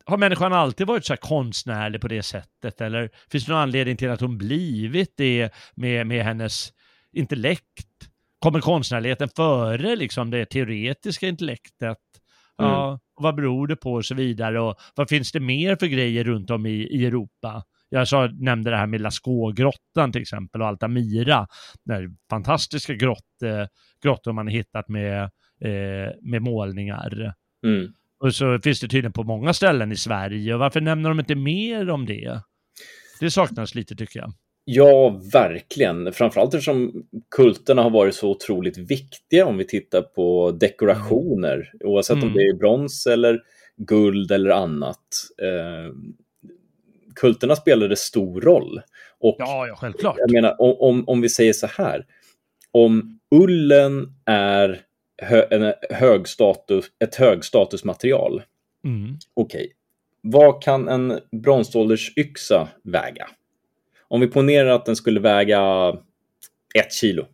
har människan alltid varit så här konstnärlig på det sättet, eller finns det någon anledning till att hon blivit det med, med hennes intellekt? Kommer konstnärligheten före liksom det teoretiska intellektet? Mm. Ja, vad beror det på och så vidare och vad finns det mer för grejer runt om i, i Europa? Jag sa, nämnde det här med Lascaux-grottan till exempel och Altamira. Där fantastiska grott, eh, grottor man har hittat med, eh, med målningar. Mm. Och så finns det tydligen på många ställen i Sverige. Och varför nämner de inte mer om det? Det saknas lite tycker jag. Ja, verkligen. Framförallt eftersom kulterna har varit så otroligt viktiga om vi tittar på dekorationer, mm. oavsett mm. om det är brons eller guld eller annat. Eh, kulterna spelade stor roll. Och ja, ja, självklart. Jag menar, om, om vi säger så här. Om ullen är hö, en högstatus, ett högstatusmaterial. Mm. Okej, okay. vad kan en bronsåldersyxa väga? Om vi ponerar att den skulle väga ett kilo.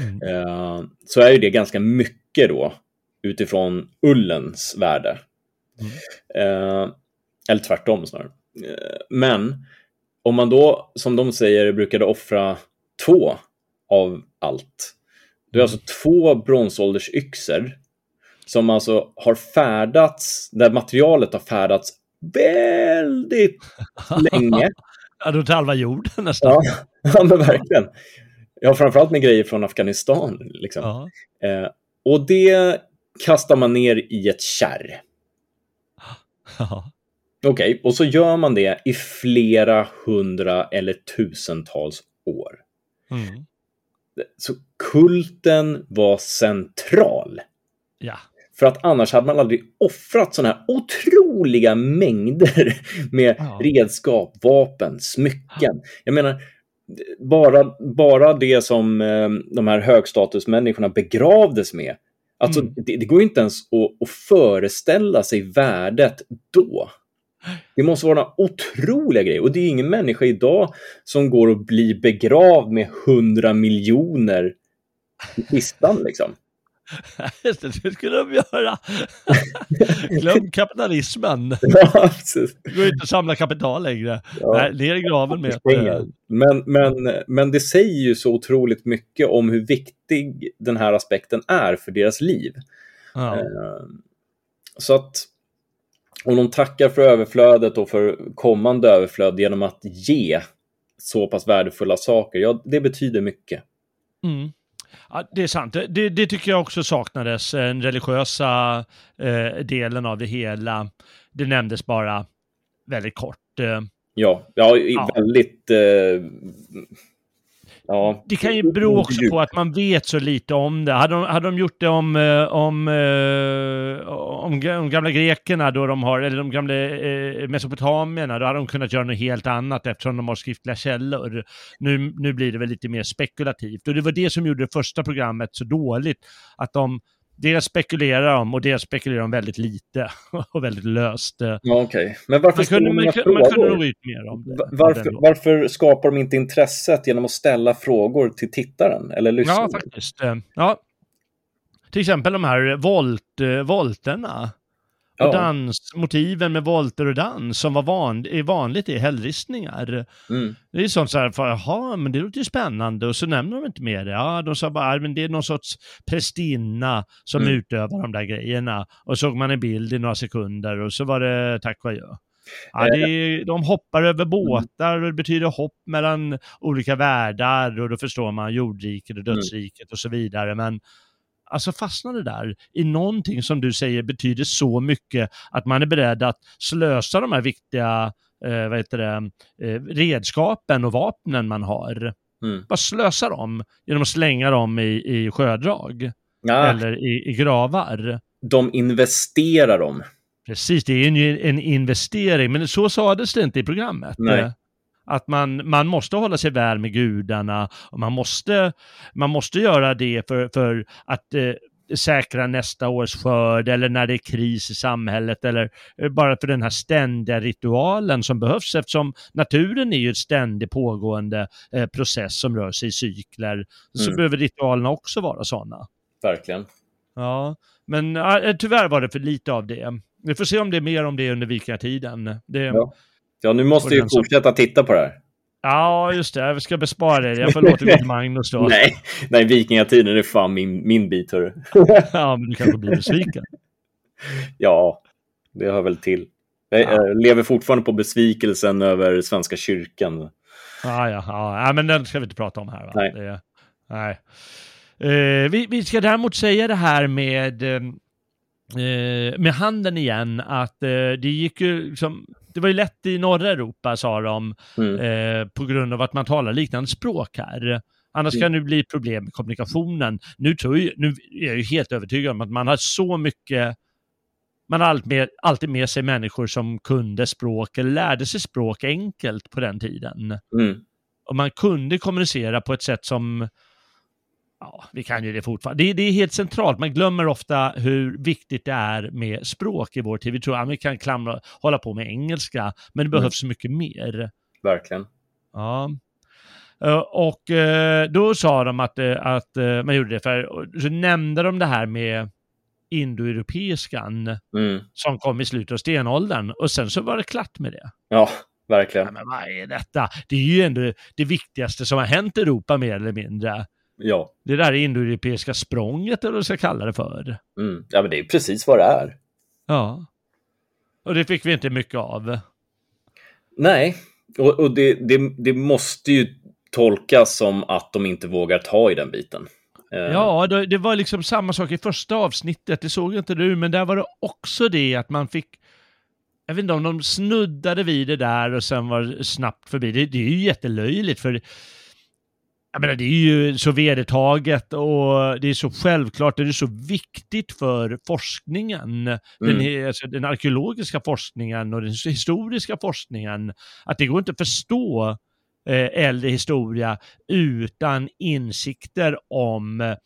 Mm. Eh, så är det ganska mycket då utifrån ullens värde. Mm. Eh, eller tvärtom snarare. Eh, men om man då, som de säger, brukade offra två av allt. Det är alltså två bronsåldersyxor som alltså har färdats, där materialet har färdats väldigt länge. Ja, runt halva jorden nästan. Ja, ja, men verkligen. Ja, framförallt med grejer från Afghanistan. Liksom. Eh, och det kastar man ner i ett kärr. Ja. Okej, okay, och så gör man det i flera hundra eller tusentals år. Mm. Så kulten var central. Ja. För att annars hade man aldrig offrat sådana här otroliga mängder med ja. redskap, vapen, smycken. Jag menar, bara, bara det som eh, de här högstatusmänniskorna begravdes med. Alltså, mm. det, det, går inte ens att, att föreställa sig värdet då. Det måste vara otroliga grejer. Och det är ingen människa idag som går och blir begravd med hundra miljoner i kistan liksom. Det, skulle de göra. Glöm kapitalismen. Ja, precis. Det går inte att samla kapital längre. Ja. Nej, ner i graven med pengar. Men, men, men det säger ju så otroligt mycket om hur viktig den här aspekten är för deras liv. Ja. Eh, så att och de tackar för överflödet och för kommande överflöd genom att ge så pass värdefulla saker. Ja, det betyder mycket. Mm. Ja, det är sant. Det, det, tycker jag också saknades, den religiösa eh, delen av det hela. Det nämndes bara väldigt kort. Eh. Ja, ja, ja. väldigt... Eh, Ja. Det kan ju bero också på att man vet så lite om det. Hade de, hade de gjort det om, eh, om, eh, om, om gamla grekerna, då de har, eller de gamla eh, mesopotamierna, då hade de kunnat göra något helt annat eftersom de har skriftliga källor. Nu, nu blir det väl lite mer spekulativt. Och det var det som gjorde det första programmet så dåligt, att de Dels spekulerar de och dels spekulerar de väldigt lite och väldigt löst. Ja, Okej, okay. men varför man kunde, man, man kunde nog ut mer om det. Varför, varför skapar de inte intresset genom att ställa frågor till tittaren eller lyssnaren? Ja, faktiskt. Ja. Till exempel de här volt, eh, volterna. Och Ja. dansmotiven med volter och dans som var van, är vanligt i hällristningar. Mm. Det är sånt så här, för, jaha, men det låter ju spännande och så nämner de inte mer det. Ja, de sa bara, "Ja, men det är någon sorts prästinna som Mm. utövar de där grejerna. Och såg man en bild i några sekunder och så var det tack och adjö. Ja, är, de hoppar över båtar och det betyder hopp mellan olika världar och då förstår man jordriket och dödsriket och så vidare. Men alltså fastnar det där i någonting som du säger betyder så mycket att man är beredd att slösa de här viktiga eh, vad heter det, eh, redskapen och vapnen man har. Mm. Bara slösa dem genom att slänga dem i, i sjödrag Ja, eller i, i gravar. de investerar dem. Precis, det är ju en investering, men så sades det inte i programmet. Nej. Eh, Att man, man måste hålla sig väl med gudarna och man måste, man måste göra det för, för att eh, säkra nästa års skörd eller när det är kris i samhället eller eh, bara för den här ständiga ritualen som behövs eftersom naturen är ju ett ständigt pågående eh, process som rör sig i cykler. Så Mm. behöver ritualerna också vara sådana. Verkligen. Ja, men äh, tyvärr var det för lite av det. Vi får se om det är mer om det under vikingatiden. Det, ja. Ja. Ja, nu måste vi som- fortsätta titta på det här. just det. Jag ska bespara det. Jag får låta det gå till Magnus då. Nej, nej vikingatiden är fan min, min bit, hörru. Ja, men du kanske blir besviken. Ja, det hör väl till. Jag Ja. lever fortfarande på besvikelsen över Svenska kyrkan. Ja, ja, ja. ja, men den ska vi inte prata om här. Va? Nej. Det, nej. Eh, vi, vi ska däremot säga det här med, eh, eh, med handeln igen, att eh, det gick ju liksom, det var ju lätt i norra Europa sa de, Mm. eh, på grund av att man talar liknande språk här. Annars Mm. kan det bli problem med kommunikationen. Nu, tror jag, nu är jag ju helt övertygad om att man har så mycket man har alltid med, alltid med sig människor som kunde språk eller lärde sig språk enkelt på den tiden. Mm. Och man kunde kommunicera på ett sätt som, ja, vi kan ju det fortfarande. Det, det är helt centralt. Man glömmer ofta hur viktigt det är med språk i vår tid. Vi tror att vi kan klamra, hålla på med engelska, men det Mm. behövs så mycket mer. Verkligen. Ja. Eh, Och eh, då sa de att, eh, att man gjorde det, för så nämnde de det här med indoeuropeiskan Mm. som kom i slutet av stenåldern och sen så var det klart med det. Ja, Ja, verkligen. men vad är detta? Det är ju ändå det viktigaste som har hänt i Europa mer eller mindre. Ja. Det där indoeuropeiska språnget eller vad du ska kalla det för. Mm. ja, men det är precis vad det är. Ja. Och det fick vi inte mycket av. Nej, och, och det, det, det måste ju tolkas som att de inte vågar ta i den biten. Eh, Ja, det, det var liksom samma sak i första avsnittet, det såg inte du, men där var det också det att man fick jag vet inte om de snuddade vid det där och sen var snabbt förbi. Det, det är ju jättelöjligt för jag menar, det är ju så vedertaget och det är så självklart, det är så viktigt för forskningen, den, Mm. alltså, den arkeologiska forskningen och den historiska forskningen, att det går inte att förstå äldre historia utan insikter om eh,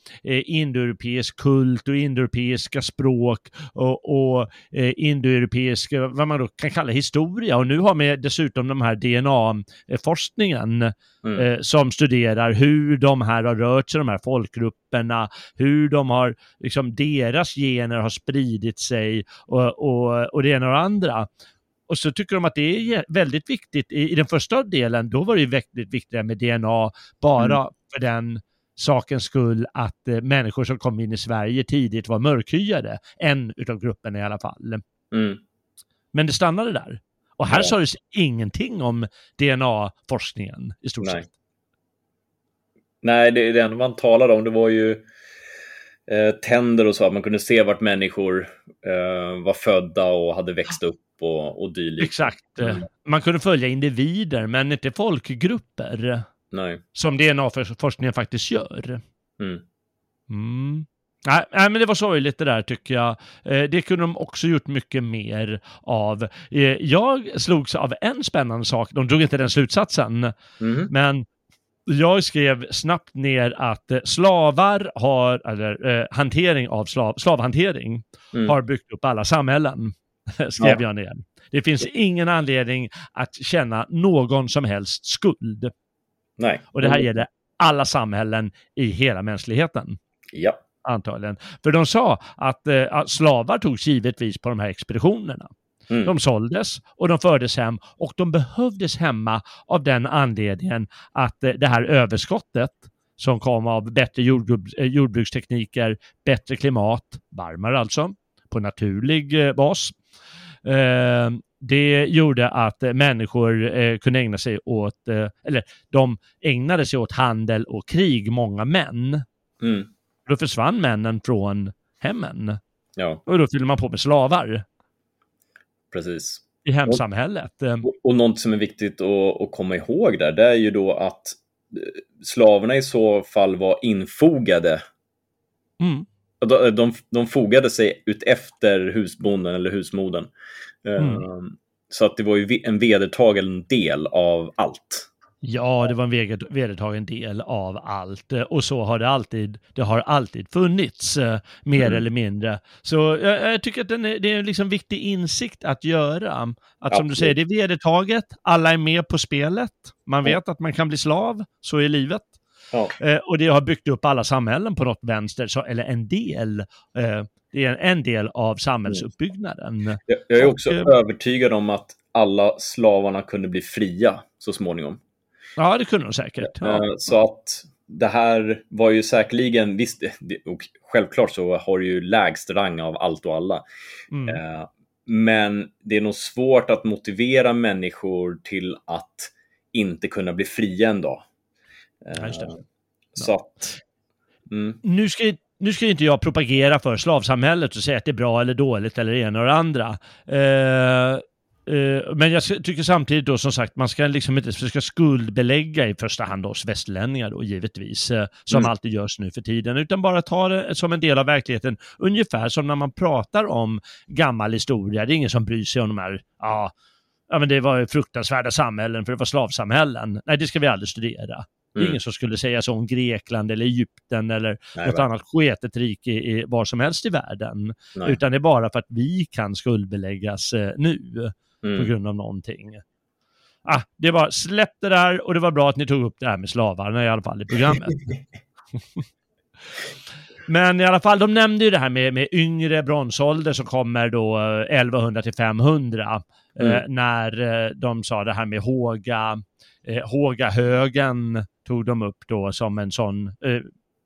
indoeuropeisk kult och indoeuropeiska språk och, och eh, indoeuropeisk, vad man då kan kalla historia. Och nu har vi dessutom de här DNA-forskningen Mm. eh, som studerar hur de här har rört sig, de här folkgrupperna, hur de har, liksom deras gener har spridit sig och, och, och det ena och det andra. Och så tycker de att det är väldigt viktigt. I, I den första delen, då var det ju väldigt viktigt med DNA, bara för den sakens skull att eh, människor som kom in i Sverige tidigt var mörkhyade. En utav grupperna i alla fall. Mm. Men det stannade där. Och här Ja. sa det ingenting om DNA-forskningen i stort Nej. sett. Nej, det, det enda man talade om det var ju eh, tänder och så, att man kunde se vart människor eh, var födda och hade växt upp och, och dylikt. Exakt. Mm. Man kunde följa individer, men inte folkgrupper, Nej. som DNA-forskningen faktiskt gör. Mm. Mm. Nej, nej, men det var sorgligt det där tycker jag. Eh, det kunde de också gjort mycket mer av. Eh, jag slogs av en spännande sak, de drog inte den slutsatsen, Mhm. men jag skrev snabbt ner att eh, slavar har, eller eh, hantering av slav, slavhantering Mm. har byggt upp alla samhällen, skrev Ja. jag ner. Det finns ingen anledning att känna någon som helst skuld. Nej. Och det här Mm. gäller alla samhällen i hela mänskligheten. Ja. Antagligen. För de sa att, eh, att slavar togs givetvis på de här expeditionerna. Mm. De såldes och de fördes hem och de behövdes hemma av den anledningen att eh, det här överskottet som kom av bättre jordgubb- eh, jordbrukstekniker, bättre klimat, varmare alltså, på naturlig eh, bas. Eh, det gjorde att eh, människor eh, kunde ägna sig åt, eller de ägnade sig åt handel och krig, många män. Mm. Då försvann männen från hemmen Ja, och då fyllde man på med slavar precis. i hemsamhället. Eh, Och, och något som är viktigt att, att komma ihåg där, det är ju då att slavarna i så fall var infogade. Mm. De, de, de fogade sig ut efter husbonden eller husmodern. Mm. Ehm, Så att det var ju en vedertagen del av allt. Ja, det var en veder- vedertagen del av allt eh, och så har det alltid, det har alltid funnits, eh, mer Mm. eller mindre. Så jag, jag tycker att den är, det är en liksom viktig insikt att göra. Att som du Absolut. säger, det är vedertaget, alla är med på spelet, man vet att man kan bli slav, så är livet. Ja. Eh, och det har byggt upp alla samhällen på något vänster, så, eller en del. Eh, det är en del av samhällsuppbyggnaden. Jag, jag är Och, också eh, övertygad om att alla slavarna kunde bli fria så småningom. Ja, det kunde de säkert. Ja. Eh, Så att det här var ju säkerligen, visst, och självklart så har det ju lägst rang av allt och alla. Mm. Eh, Men det är nog svårt att motivera människor till att inte kunna bli fria en dag. Eh, Ja, just det. Så att... Mm, nu ska, nu ska inte jag propagera för slavsamhället och säga att det är bra eller dåligt eller det ena och det andra. Eh, eh, men jag ska- tycker samtidigt då som sagt, man ska liksom inte försöka skuldbelägga i första hand oss västlänningar då givetvis, eh, som Mm. alltid görs nu för tiden, utan bara ta det som en del av verkligheten. Ungefär som när man pratar om gammal historia, det är ingen som bryr sig om de här, ja, ja men det var fruktansvärda samhällen för det var slavsamhällen. Nej, det ska vi aldrig studera. Det är Mm. ingen som skulle säga så om Grekland eller Egypten eller nej, något va? annat sketet rike i, var som helst i världen. Nej. Utan det är bara för att vi kan skuldbeläggas eh, nu på Mm. grund av någonting. Ah, det var släpp det där och det var bra att ni tog upp det här med slavarna i alla fall i programmet. Men i alla fall, de nämnde ju det här med, med yngre bronsålder som kommer då eh, 1100 till 500. Eh, Mm. när eh, de sa det här med Håga, eh, Hågahögen tog de upp då som en sån eh,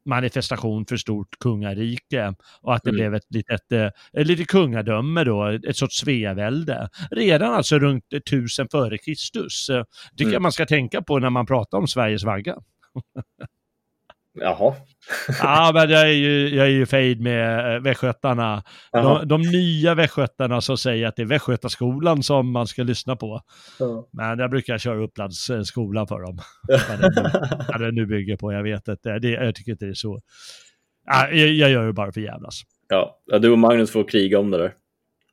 manifestation för stort kungarike och att det Mm. blev ett litet, eh, ett litet kungadöme då, ett sorts Sveavälde. Redan alltså runt 1000 före Kristus. Eh, tycker Mm. jag man ska tänka på när man pratar om Sveriges vagga. Jaha. Ja, men jag är ju, jag är ju fejd med eh, västgötarna. De, de nya västgötarna som säger att det är Västgötaskolan som man ska lyssna på. Ja. Men jag brukar köra Upplandsskolan för dem. Nu, vad det nu bygger på, jag vet inte. Det, jag tycker inte det är så. Ja, jag, jag gör det bara för jävlas. Ja, ja, du och Magnus får kriga om det där.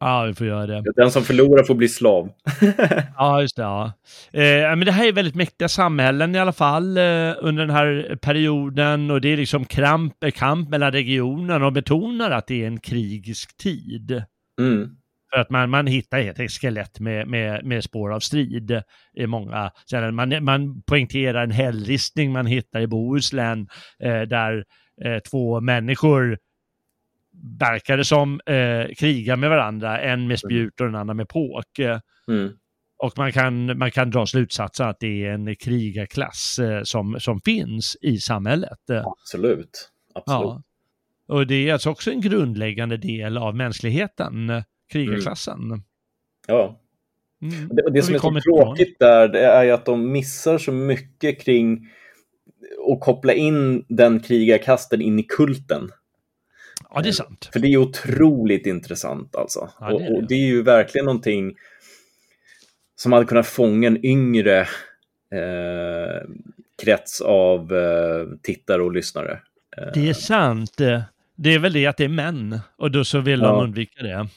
Ja, vi får göra det. Den som förlorar får bli slav. Ja, just det. Ja. Eh, men det här är väldigt mäktiga samhällen i alla fall eh, under den här perioden och det är liksom kramp, eh, kamp mellan regionerna och betonar att det är en krigisk tid. Mm. För att man, man hittar helt enkelt skelett med, med, med spår av strid i många ställen. Man, man poängterar en hällristning man hittar i Bohuslän eh, där eh, två människor verkar det som eh, krigar med varandra, en med spjut och den andra med påk. Mm. och man kan, man kan dra slutsatsen att det är en krigarklass eh, som, som finns i samhället. Absolut. Absolut. ja. Och det är alltså också en grundläggande del av mänskligheten, krigarklassen. Ja. Mm. Det, det som är så tråkigt där, det är ju att de missar så mycket kring att koppla in den krigarkasten in i kulten. Ja, det är sant. För det är otroligt intressant alltså. Ja, det och, det. och det är ju verkligen någonting som hade kunnat fånga en yngre eh, krets av eh, tittare och lyssnare. Eh, Det är sant. Eh, Det är väl det att det är män och då så vill Ja. de undvika det.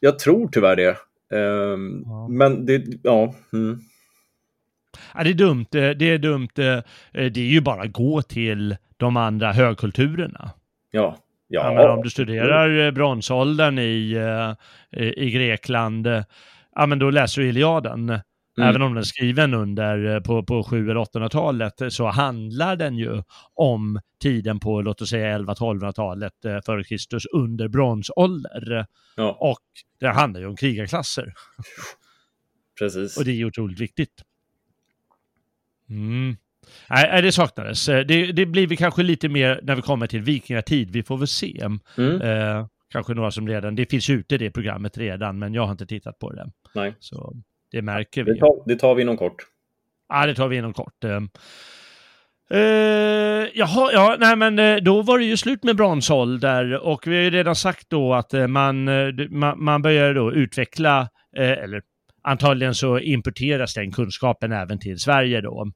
Jag tror tyvärr det. Ehm, Ja. Men det, ja. Mm. Ja, det är dumt. Det är dumt. Eh, Det är ju bara att gå till de andra högkulturerna. Ja. Ja. Men om du studerar eh, bronsåldern i, eh, i i Grekland, eh, ja men då läser du Iliaden. Mm. Även om den är skriven under på, på 7 eller 800-talet så handlar den ju om tiden på låt oss säga 11-1200-talet före Kristus under bronsålder. Ja. Och det handlar ju om krigarklasser. Precis. Och det är otroligt viktigt. Mm. Nej, det saknades. Det, det blir vi kanske lite mer när vi kommer till vikingatid. Vi får väl se. Mm. Eh, kanske några som redan, det finns ute det programmet redan, men jag har inte tittat på det. Nej. Så det märker vi. Det tar, det tar vi inom kort. Ja, det tar vi inom kort. Uh, jaha, ja, nej men då var det ju slut med bronsålder och vi har ju redan sagt då att man, man, man börjar då utveckla, eller antagligen så importeras den kunskapen även till Sverige då.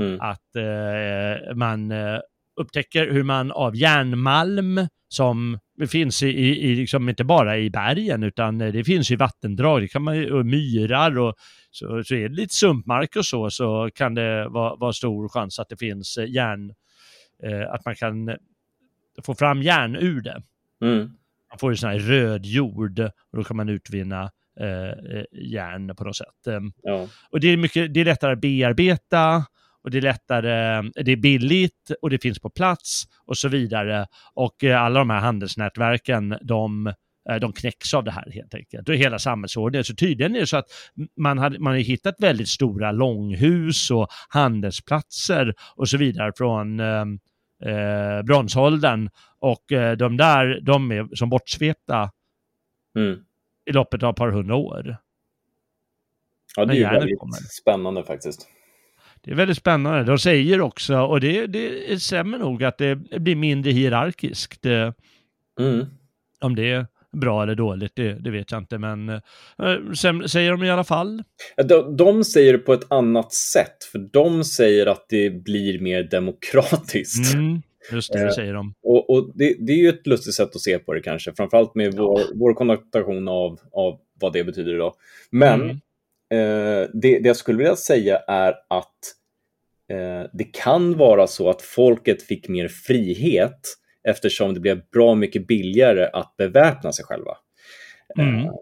Mm. Att eh, man eh, upptäcker hur man av järnmalm som finns i, i, liksom inte bara i bergen utan det finns i vattendrag, det kan man, och myrar och så, så är det lite sumpmark och så, så kan det vara, vara stor chans att det finns järn, eh, att man kan få fram järn ur det. Mm. Man får ju sån här röd jord och då kan man utvinna eh, järn på något sätt. Ja. Och det är, mycket, det är lättare att bearbeta och det är lättare, det är billigt och det finns på plats och så vidare. Och eh, alla de här handelsnätverken, de, eh, de knäcks av det här helt enkelt. Och hela samhällsordningen. Så tydligen är det så att man, hade, man har hittat väldigt stora långhus och handelsplatser och så vidare från eh, eh bronsåldern. Och eh, de där, de är som bortsvepta mm. i loppet av ett par hundra år. Ja, det är ju väldigt kommer. spännande faktiskt. Det är väldigt spännande. De säger också, och det, det stämmer nog, att det blir mindre hierarkiskt. Mm. Om det är bra eller dåligt, det, det vet jag inte, men äh, säger de i alla fall. De, de säger det på ett annat sätt, för de säger att det blir mer demokratiskt. Mm. Just det, det säger de. Och, och det, det, är ju ett lustigt sätt att se på det kanske, framförallt med vår, ja. vår konnotation av, av vad det betyder idag. Men mm eh, det, det jag skulle vilja säga är att eh, det kan vara så att folket fick mer frihet eftersom det blev bra mycket billigare att beväpna sig själva. Mm. Eh,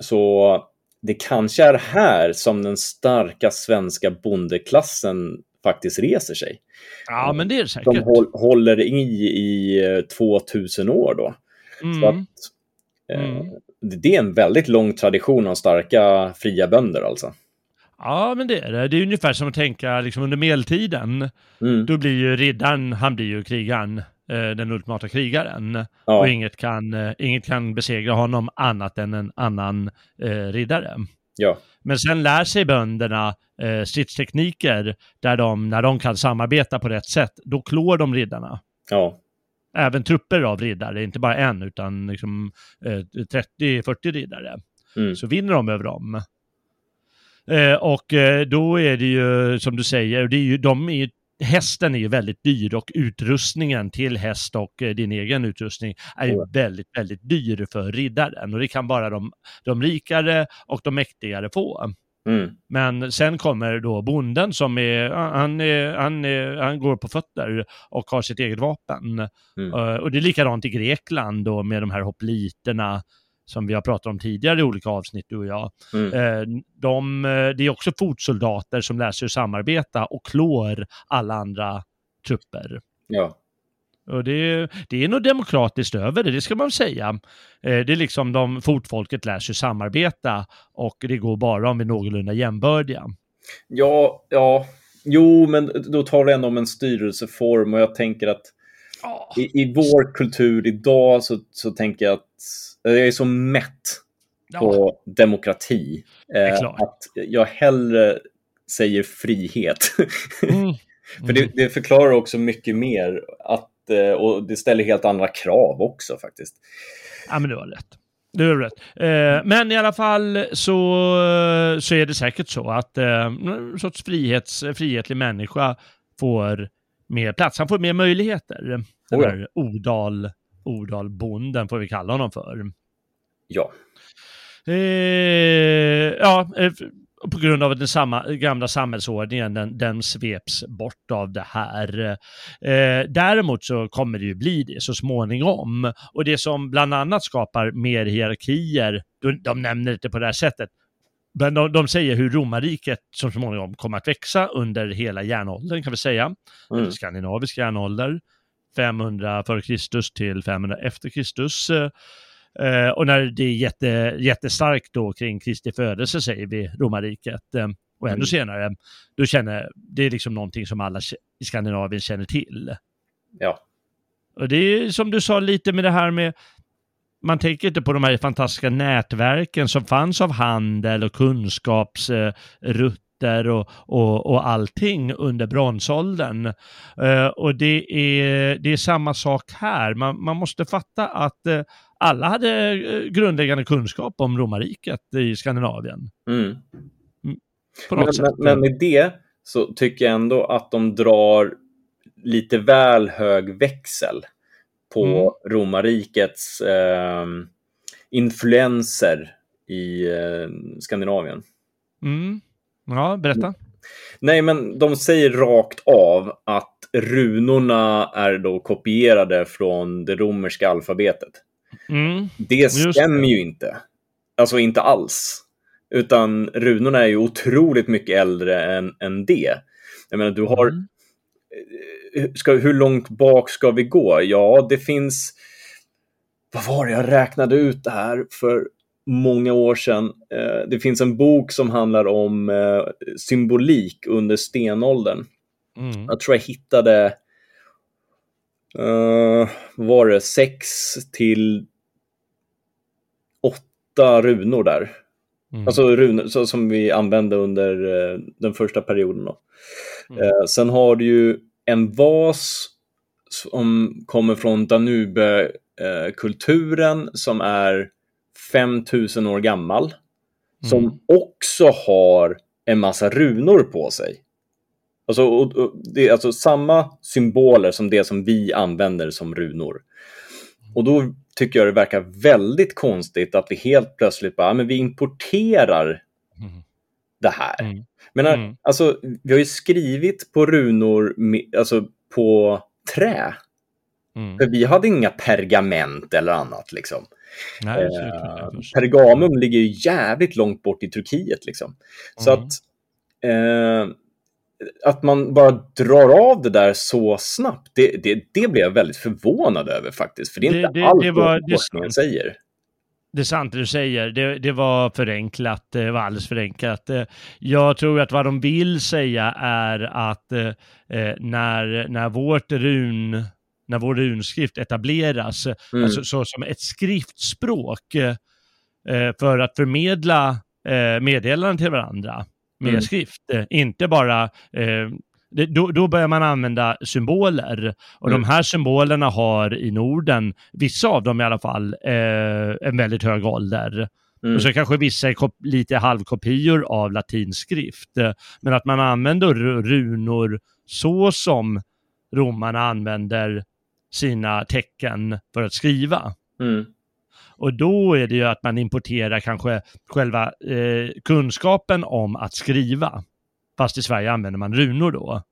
så det kanske är här som den starka svenska bondeklassen faktiskt reser sig. Ja, men det är säkert. De håller i i 2000 eh, år då. Mm. Så att, eh, mm det är en väldigt lång tradition av starka fria bönder alltså. Ja, men det är det. Det är ungefär som att tänka liksom under medeltiden. Mm. Då blir ju riddaren, han blir ju krigaren, eh, den ultimata krigaren. Ja. Och inget kan, eh, inget kan besegra honom annat än en annan eh, riddare. Ja. Men sen lär sig bönderna eh, stridstekniker där de, när de kan samarbeta på rätt sätt, då klår de riddarna. Ja även trupper av riddare, inte bara en utan liksom, eh, 30-40 riddare. Mm. Så vinner de över dem. Eh, och eh, då är det ju som du säger, det är ju, de är hästen är ju väldigt dyr och utrustningen till häst och eh, din egen utrustning är ju väldigt, väldigt dyr för riddaren. Och det kan bara de, de rikare och de mäktigare få. Mm. Men sen kommer då bonden som är han, är, han, är, han går på fötter och har sitt eget vapen. Mm. Uh, och det är likadant i Grekland då med de här hopliterna som vi har pratat om tidigare i olika avsnitt, du och jag. Mm. Uh, de, det är också fotsoldater som lär sig att samarbeta och klår alla andra trupper. Ja. Och det, det är nog demokratiskt över det, det ska man säga. Eh, det är liksom de fotfolket lär sig samarbeta och det går bara om vi är någorlunda jämbördiga. Ja, ja, jo, men då talar jag ändå om en styrelseform och jag tänker att oh. i, i vår kultur idag så, så tänker jag att jag är så mätt på ja. demokrati. Eh, att jag hellre säger frihet. Mm. För det, det, förklarar också mycket mer att Eh, och det ställer helt andra krav också faktiskt. Ja, men du har rätt. Du har rätt. Eh, men i alla fall så, så är det säkert så att eh, en sorts frihets, frihetlig människa får mer plats. Han får mer möjligheter. Den oh ja. Odal, Odalbonden får vi kalla honom för. Ja. Eh, ja, eh, på grund av den samma, gamla samhällsordningen, den, den sveps bort av det här. Eh, däremot så kommer det ju bli det så småningom. Och det som bland annat skapar mer hierarkier, de, de nämner det på det här sättet, men de, de, säger hur romarriket som småningom kommer att växa under hela järnåldern kan vi säga. Mm. Skandinavisk järnålder. 500 f.Kr. till 500 efter Kristus. Eh, och när det är jätte, jättestarkt då kring Kristi födelse säger vi romarriket. Eh, och ännu mm. senare, då känner det är liksom någonting som alla i Skandinavien känner till. Ja. Och det är som du sa lite med det här med man tänker inte på de här fantastiska nätverken som fanns av handel och kunskapsrutter och, och, och allting under bronsåldern. Uh, och det är, det är samma sak här. Man, man måste fatta att uh, alla hade grundläggande kunskap om romarriket i Skandinavien. Mm. mm men, sätt. men med det så tycker jag ändå att de drar lite väl hög växel på mm. romarrikets eh, influenser i eh, Skandinavien. Mm. Ja, berätta. Nej, men de säger rakt av att runorna är då kopierade från det romerska alfabetet. Mm. Det stämmer ju inte. Alltså inte alls. Utan runorna är ju otroligt mycket äldre än, än det. Jag menar, du har mm ska, hur långt bak ska vi gå? Ja, det finns... Vad var det jag räknade ut det här för många år sedan? Eh, det finns en bok som handlar om eh, symbolik under stenåldern. Mm. Jag tror jag hittade Uh, var det sex till åtta runor där. Mm. Alltså runor så, som vi använde under uh, den första perioden. Mm. Uh, sen har du ju en vas som kommer från Danube-kulturen som är 5000 år gammal. Mm. Som också har en massa runor på sig. Alltså, och, och, det är alltså samma symboler som det som vi använder som runor. Och då tycker jag det verkar väldigt konstigt att vi helt plötsligt bara, men vi importerar mm. det här. Mm. Men mm. alltså, vi har ju skrivit på runor alltså, på trä. Mm. För vi hade inga pergament eller annat. Liksom. Nej, eh, pergamum ligger ju jävligt långt bort i Turkiet. Liksom. Så mm. att, eh, att man bara drar av det där så snabbt, det, det, det blev jag väldigt förvånad över faktiskt. För det är det, inte allt vad forskningen säger det är sant det du säger. Det, det, var förenklat. Det var alldeles förenklat. Jag tror att vad de vill säga är att eh, när, när vårt run när vår runskrift etableras, mm. alltså så som ett skriftspråk eh, för att förmedla eh, meddelanden till varandra med mm. skrift. Inte bara eh, det, då, då, börjar man använda symboler. Och mm. de här symbolerna har i Norden, vissa av dem i alla fall, eh, en väldigt hög ålder. Mm. Och så kanske vissa är lite halvkopior av latinskrift. Men att man använder runor så som romarna använder sina tecken för att skriva. Mm. Och då är det ju att man importerar kanske själva eh, kunskapen om att skriva. Fast i Sverige använder man runor då.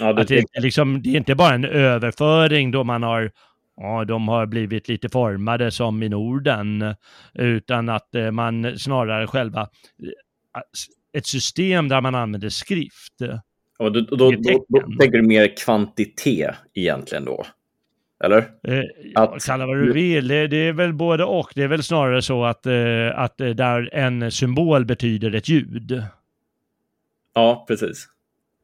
Ja, det, att det, liksom, det är inte bara en överföring då man har Ja, de har blivit lite formade som i Norden, utan att eh, man snarare själva eh, ett system där man använder skrift. Ja, då, då, då, då tänker du mer kvantitet egentligen då? Eller? Eh, att... Kalla vad du vill, det, det, är väl både och. Det är väl snarare så att, eh, att där en symbol betyder ett ljud. Ja, precis.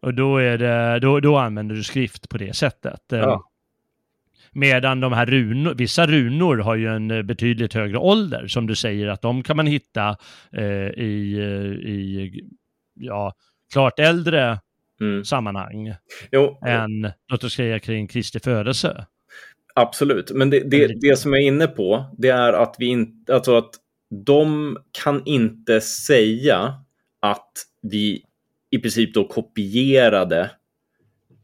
Och då, är det, då, då använder du skrift på det sättet. Ja. Medan de här runor, vissa runor har ju en betydligt högre ålder, som du säger, att de kan man hitta eh, i, i ja, klart äldre mm. sammanhang jo. än, låt oss säga, kring Kristi födelse. Absolut, men det, det, det som jag är inne på, det är att vi inte, alltså att de kan inte säga att vi i princip då kopierade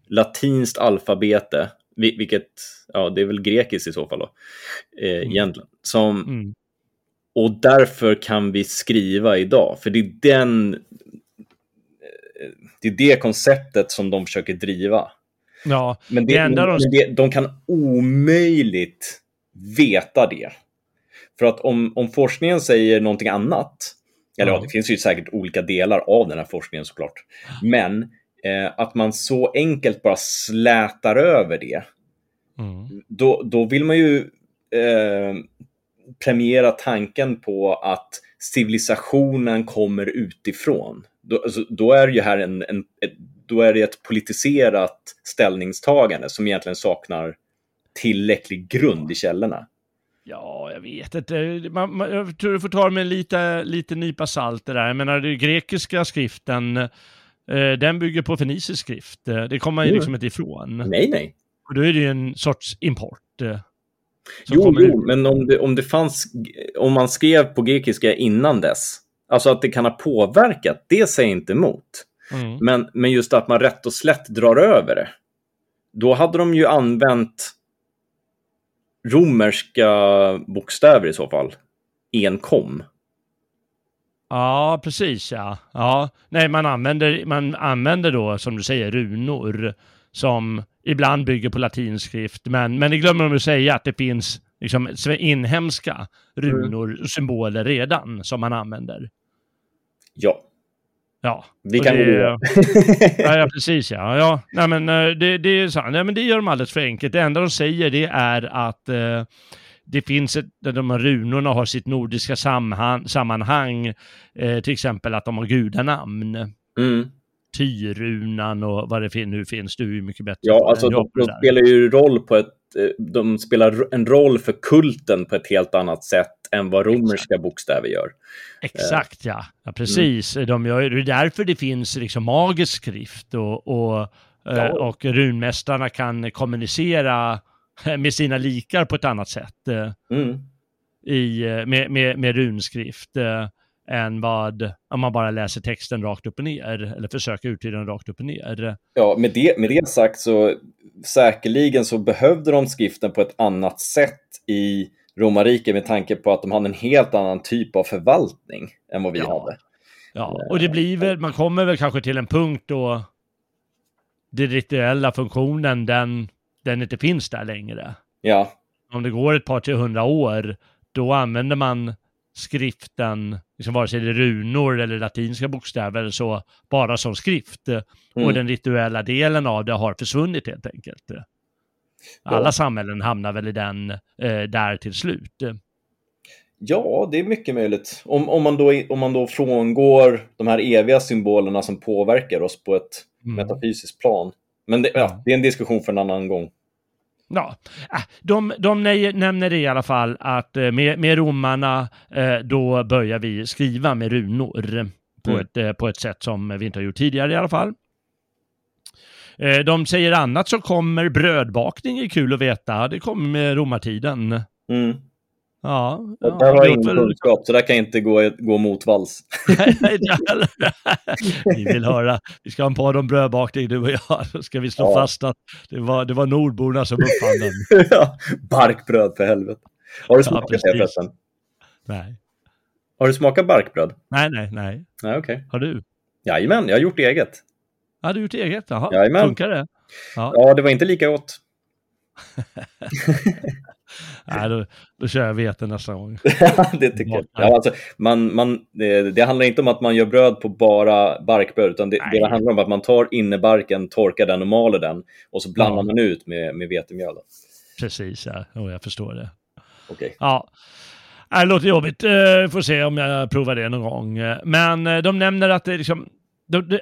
latinskt alfabete, vilket, ja det är väl grekiskt i så fall då, eh, mm. egentligen. Som, mm. Och därför kan vi skriva idag, för det är den eh, det är det konceptet som de försöker driva. Ja, men det, det enda de... Det, de kan omöjligt veta det. För att om, om forskningen säger någonting annat, Eller ja, det finns ju säkert olika delar av den här forskningen såklart. Men eh, att man så enkelt bara slätar över det, Mm. då, då vill man ju eh, premiera tanken på att civilisationen kommer utifrån. Då, alltså, då är det ju här en, en, ett, då är det ett politiserat ställningstagande som egentligen saknar tillräcklig grund i källorna. Ja, jag vet inte. Man, man, jag tror du får ta det med lite, lite nypa salt det där. Jag menar, den grekiska skriften, eh, den bygger på fenicisk skrift. Eh, Det kommer man ju Mm. liksom inte ifrån. Nej, nej. Och då är det ju en sorts import. eh, Jo, jo men om det, om det fanns, om man skrev på grekiska innan dess, alltså att det kan ha påverkat, det säger inte emot. Mm. Men, men just att man rätt och slätt drar över det. Då hade de ju använt romerska bokstäver i så fall. Enkom. Ja, precis ja. ja. Nej, man använder, man använder då, som du säger, runor som ibland bygger på latinskrift. Men, men det glömmer de att säga att det finns liksom, inhemska runor och symboler redan som man använder. Ja, Ja, vi kan det, gå ja, ja, precis ja. ja. Nej, men, eh, det, det är sant. Nej, men det gör de alldeles för enkelt. Det enda de säger det är att eh, det finns ett, de här runorna har sitt nordiska samman, sammanhang. Eh, till exempel att de har gudanamn. Mm. Tyrunan och vad det fin- nu finns. Du är ju mycket bättre Ja, alltså de, de spelar ju roll på ett de spelar en roll för kulten på ett helt annat sätt än vad romerska bokstäver gör. Exakt ja, ja precis. De gör, det är därför det finns liksom magisk skrift och, och, eh, Ja. och runmästarna kan kommunicera med sina likar på ett annat sätt eh, Mm. i, eh, med, med, med runskrift eh, än vad om man bara läser texten rakt upp och ner eller försöker uttyda den rakt upp och ner. Ja, med det, med det sagt så säkerligen så behövde de skriften på ett annat sätt i romarriket med tanke på att de hade en helt annan typ av förvaltning än vad vi Ja. hade. Ja, och det blir väl, man kommer väl kanske till en punkt då den rituella funktionen, den, den inte finns där längre. Ja, Om det går ett par till hundra år, då använder man skriften, liksom vare sig det är runor eller latinska bokstäver så, bara som skrift. Och Mm. den rituella delen av det har försvunnit helt enkelt. Alla Ja. samhällen hamnar väl i den eh, där till slut. ja det är mycket möjligt. Om, om, man då, om man då frångår de här eviga symbolerna som påverkar oss på ett Mm. metafysiskt plan. Men det, Ja. det är en diskussion för en annan gång. Ja, äh, de, de nämner i alla fall att eh, med, med romarna eh, då börjar vi skriva med runor på, Mm. ett, eh, på ett sätt som vi inte har gjort tidigare i alla fall. De säger annat så kommer brödbakning är kul att veta. Det kommer med romartiden. Mm. Ja, ja, där har jag ingen kunskap, så där kan jag inte gå, gå motvalls. Vi vill höra, vi ska ha en podd om brödbakning du och jag. Så ska vi slå Ja. fast att det var, det var nordborna som uppfann den. Ja, Barkbröd för helvete. Har du Ja, smakat precis. det förresten? Nej, Har du smakat barkbröd? nej, nej. nej. Nej, okej. Har du? Jajamän, jag har gjort eget. Ja, du har gjort eget? Jaha, Jajamän. funkar det? Ja, Ja, det var inte lika gott. Nej, då, då kör jag vete nästa gång. det tycker jag. Ja, alltså, man, man, det, det handlar inte om att man gör bröd på bara barkbröd, utan det, det handlar om att man tar innebarken, torkar den och maler den och så blandar Ja. man ut med, med vetemjöl. Precis, ja. Jo, jag förstår det. Okej. Ja. Det låter jobbigt. Eh, Får se om jag provar det någon gång. Eh, Men eh, de nämner att det är liksom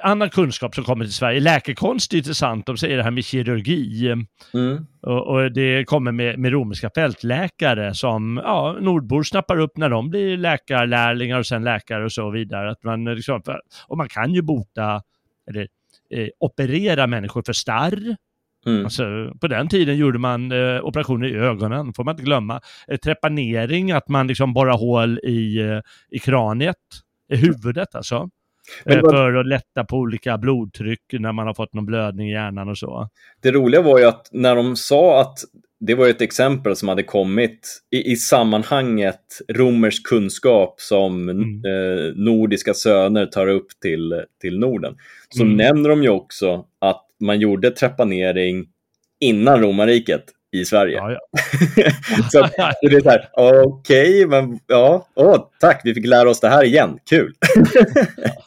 annan kunskap som kommer till Sverige. Läkekonst är intressant. De säger det här med kirurgi. Mm. Och, och det kommer med, med romerska fältläkare som ja, nordbor snappar upp när de blir läkarlärlingar och sen läkare och så vidare. Att man, liksom, och man kan ju bota, eller eh, operera människor för starr. Mm. Alltså, på den tiden gjorde man eh, operationer i ögonen, får man inte glömma. Eh, trepanering, att man liksom borrar hål i, eh, i kraniet, i huvudet alltså. Men Eh, vad- för att lätta på olika blodtryck när man har fått någon blödning i hjärnan och så. Det roliga var ju att när de sa att det var ett exempel som hade kommit i, i sammanhanget romersk kunskap som Mm. eh, nordiska söner tar upp till, till Norden. Så Mm. nämner de ju också att man gjorde trepanering innan romarriket. I Sverige. Ja, ja. så det är så här, okej, okay, men ja, åh, tack, vi fick lära oss det här igen, kul.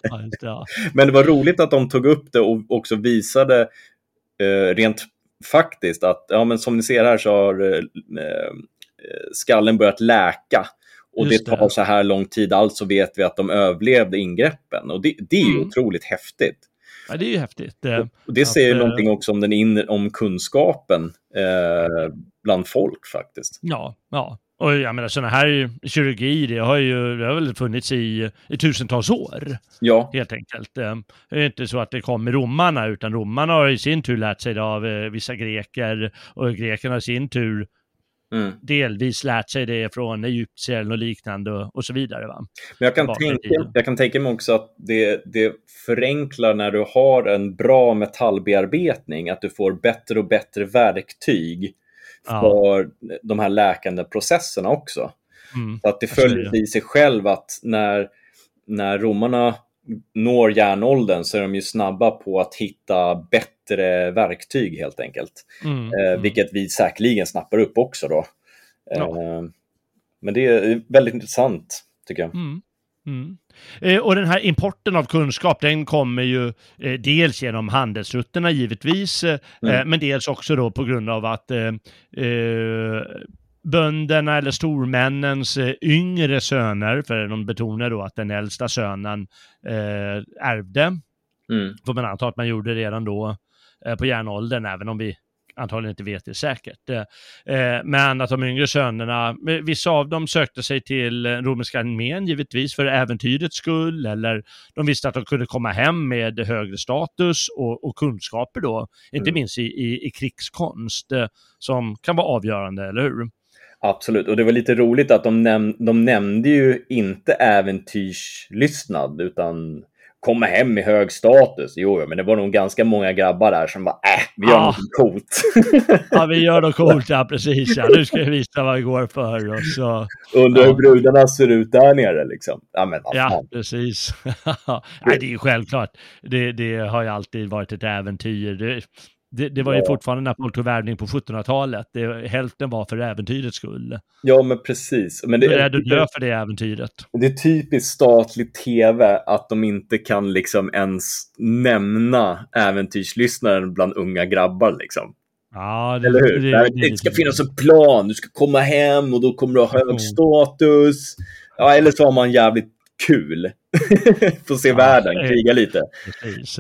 Ja, det, men det var roligt att de tog upp det och också visade eh, rent faktiskt att, ja men som ni ser här så har eh, skallen börjat läka. Och Just det tar det. så här lång tid, alltså vet vi att de överlevde ingreppen. Och det, det är ju Mm. otroligt häftigt. Ja, det är ju häftigt. Och det Att, säger eh, någonting också om den inre, om kunskapen eh, bland folk faktiskt. Ja, ja. Och jag menar sådana här kirurgi, det har ju det har väl funnits i, i tusentals år, Ja, helt enkelt. Eh, Det är inte så att det kom med romarna, utan romarna har i sin tur lärt sig det av eh, vissa greker, och grekerna har i sin tur mm. delvis lärt sig det från egyptier och liknande och, och så vidare. Va? Men jag kan, tänka, tiden. jag kan tänka mig också att det, det förenklar när du har en bra metallbearbetning, att du får bättre och bättre verktyg Ja. för de här läkande processerna också. Mm. Så att det följer i sig själv att när, när romarna når järnåldern så är de ju snabba på att hitta bättre verktyg helt enkelt. Mm. Eh, Mm. vilket vi säkerligen snappar upp också då. Eh, Ja. Men det är väldigt intressant tycker jag. Mm. Mm. Eh, och den här importen av kunskap, den kommer ju eh, dels genom handelsrutterna givetvis, eh, Mm. men dels också då på grund av att bönderna eller stormännens eh, yngre söner, för de betonar då att den äldsta sönen eh, ärvde, Mm. får man anta att man gjorde redan då eh, på järnåldern, även om vi antagligen inte vet det säkert. Eh, eh, men att de yngre sönerna, eh, vissa av dem sökte sig till romerska armén givetvis för äventyrets skull, eller de visste att de kunde komma hem med högre status och, och kunskaper då, inte Mm. minst i, i, i krigskonst, eh, som kan vara avgörande, eller hur? Absolut, och det var lite roligt att de, näm de nämnde ju inte äventyrslystnad utan komma hem i hög status. Jo, men det var nog ganska många grabbar där som bara, äh, vi gör Ja. något coolt. Ja, vi gör något coolt, ja precis, ja. nu ska vi visa vad vi går för. Och så, Undrar Ja. hur brudarna ser ut där nere liksom. Ja, men Ja, fan. precis. Nej, det är ju självklart. Det, det har ju alltid varit ett äventyr. Det, det, det var ju Ja. fortfarande när folk tog värvning på 1700-talet. Det, hälften var för äventyrets skull. Ja, men precis. Men Du det, är att dö för det äventyret. det är typiskt statlig tv att de inte kan liksom ens nämna äventyrslyssnaren bland unga grabbar. Liksom. Ja, det, Eller hur? Det, Det, det, det, ska finnas en plan, du ska komma hem och då kommer du ha hög status. Ja, eller så har man jävligt kul. Får se Ja, världen, eh. kriga lite. Precis.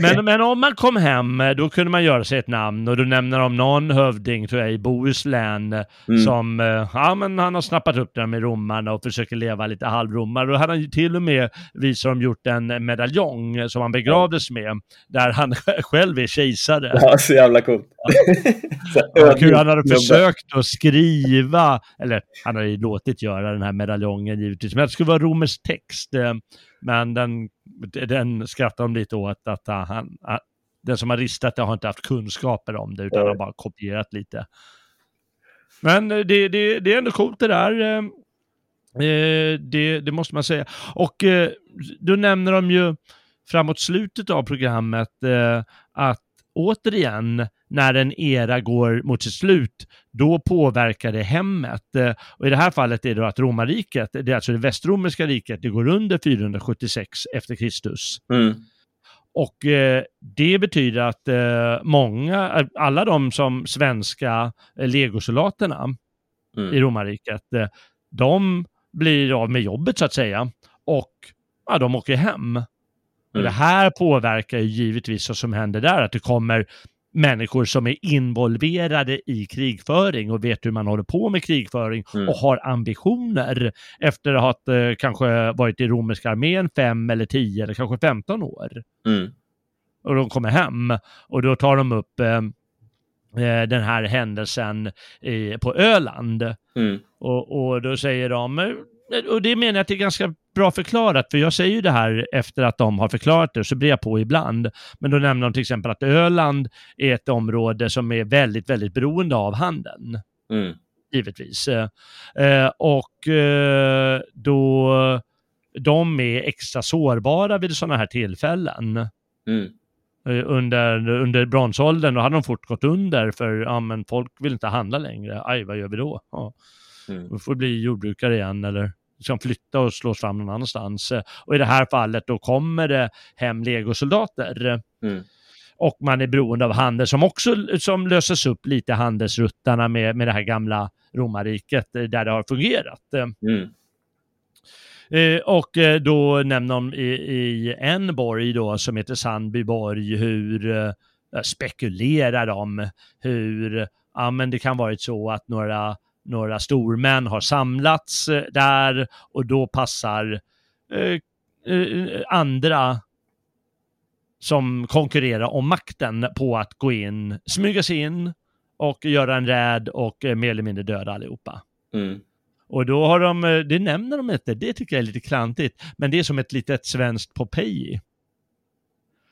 Men, men om man kom hem, då kunde man göra sig ett namn och du nämner om någon hövding, tror jag, i Bohuslän Mm. som, eh, ja men han har snappat upp här med romarna och försöker leva lite halvromar. Då hade han ju till och med, visar de, gjort en medaljong som han begravdes med, där han själv är kejsare. Ja, så jävla coolt. Ja, kul, han hade försökt att skriva, eller han hade ju låtit göra den här medaljongen givetvis, men det skulle vara romersk text. Eh, Men den, den skrattar de lite åt att han, ah, den som har ristat det har inte haft kunskaper om det, utan har bara kopierat lite. Men eh, det, det, det är ändå coolt det där. eh, Det, det måste man säga. Och då nämner de ju framåt slutet av programmet att återigen, när en era går mot sitt slut, då påverkar det hemmet. Eh, Och i det här fallet är det då att romarriket, det är alltså det västromerska riket, det går under 476 efter Kristus. Mm. Och eh, det betyder att eh, många, alla de som svenska eh, legosoldaterna i Mm. romarriket, eh, de blir av med jobbet så att säga. Och ja, de åker hem. Och Mm. det här påverkar ju givetvis vad som händer där, att det kommer människor som är involverade i krigföring och vet hur man håller på med krigföring Mm. och har ambitioner efter att ha eh, kanske varit i romerska armén fem eller tio eller kanske 15 år. Mm. Och de kommer hem och då tar de upp eh, eh, den här händelsen i, på Öland. Mm. Och, och då säger de, och det menar jag att det är ganska bra förklarat, för jag säger ju det här efter att de har förklarat det, så blir jag på ibland. Men då nämner de till exempel att Öland är ett område som är väldigt, väldigt beroende av handeln, Mm. givetvis. Eh, och eh, då de är extra sårbara vid sådana här tillfällen. Mm. Eh, under, under bronsåldern, då hade de fort gått under för ja, men folk vill inte handla längre. Aj, vad gör vi då? Ja. Mm. Då får bli jordbrukare igen eller liksom flytta och slås fram någon annanstans. Och i det här fallet då kommer det hem legosoldater. Mm. Och man är beroende av handel som också som löses upp lite handelsruttarna med, med det här gamla romarriket eh, där det har fungerat. Mm. Eh, och eh, då nämner de i, i, en borg då som heter Sandbyborg hur eh, spekulerar de hur ja, men det kan varit så att några, några stormän har samlats eh, där och då passar eh, eh, andra som konkurrerar om makten på att gå in, smyga sig in och göra en räd och mer eller mindre döda allihopa. Mm. Och då har de, eh, det nämner de inte, det tycker jag är lite klantigt, men det är som ett litet svenskt Popeye.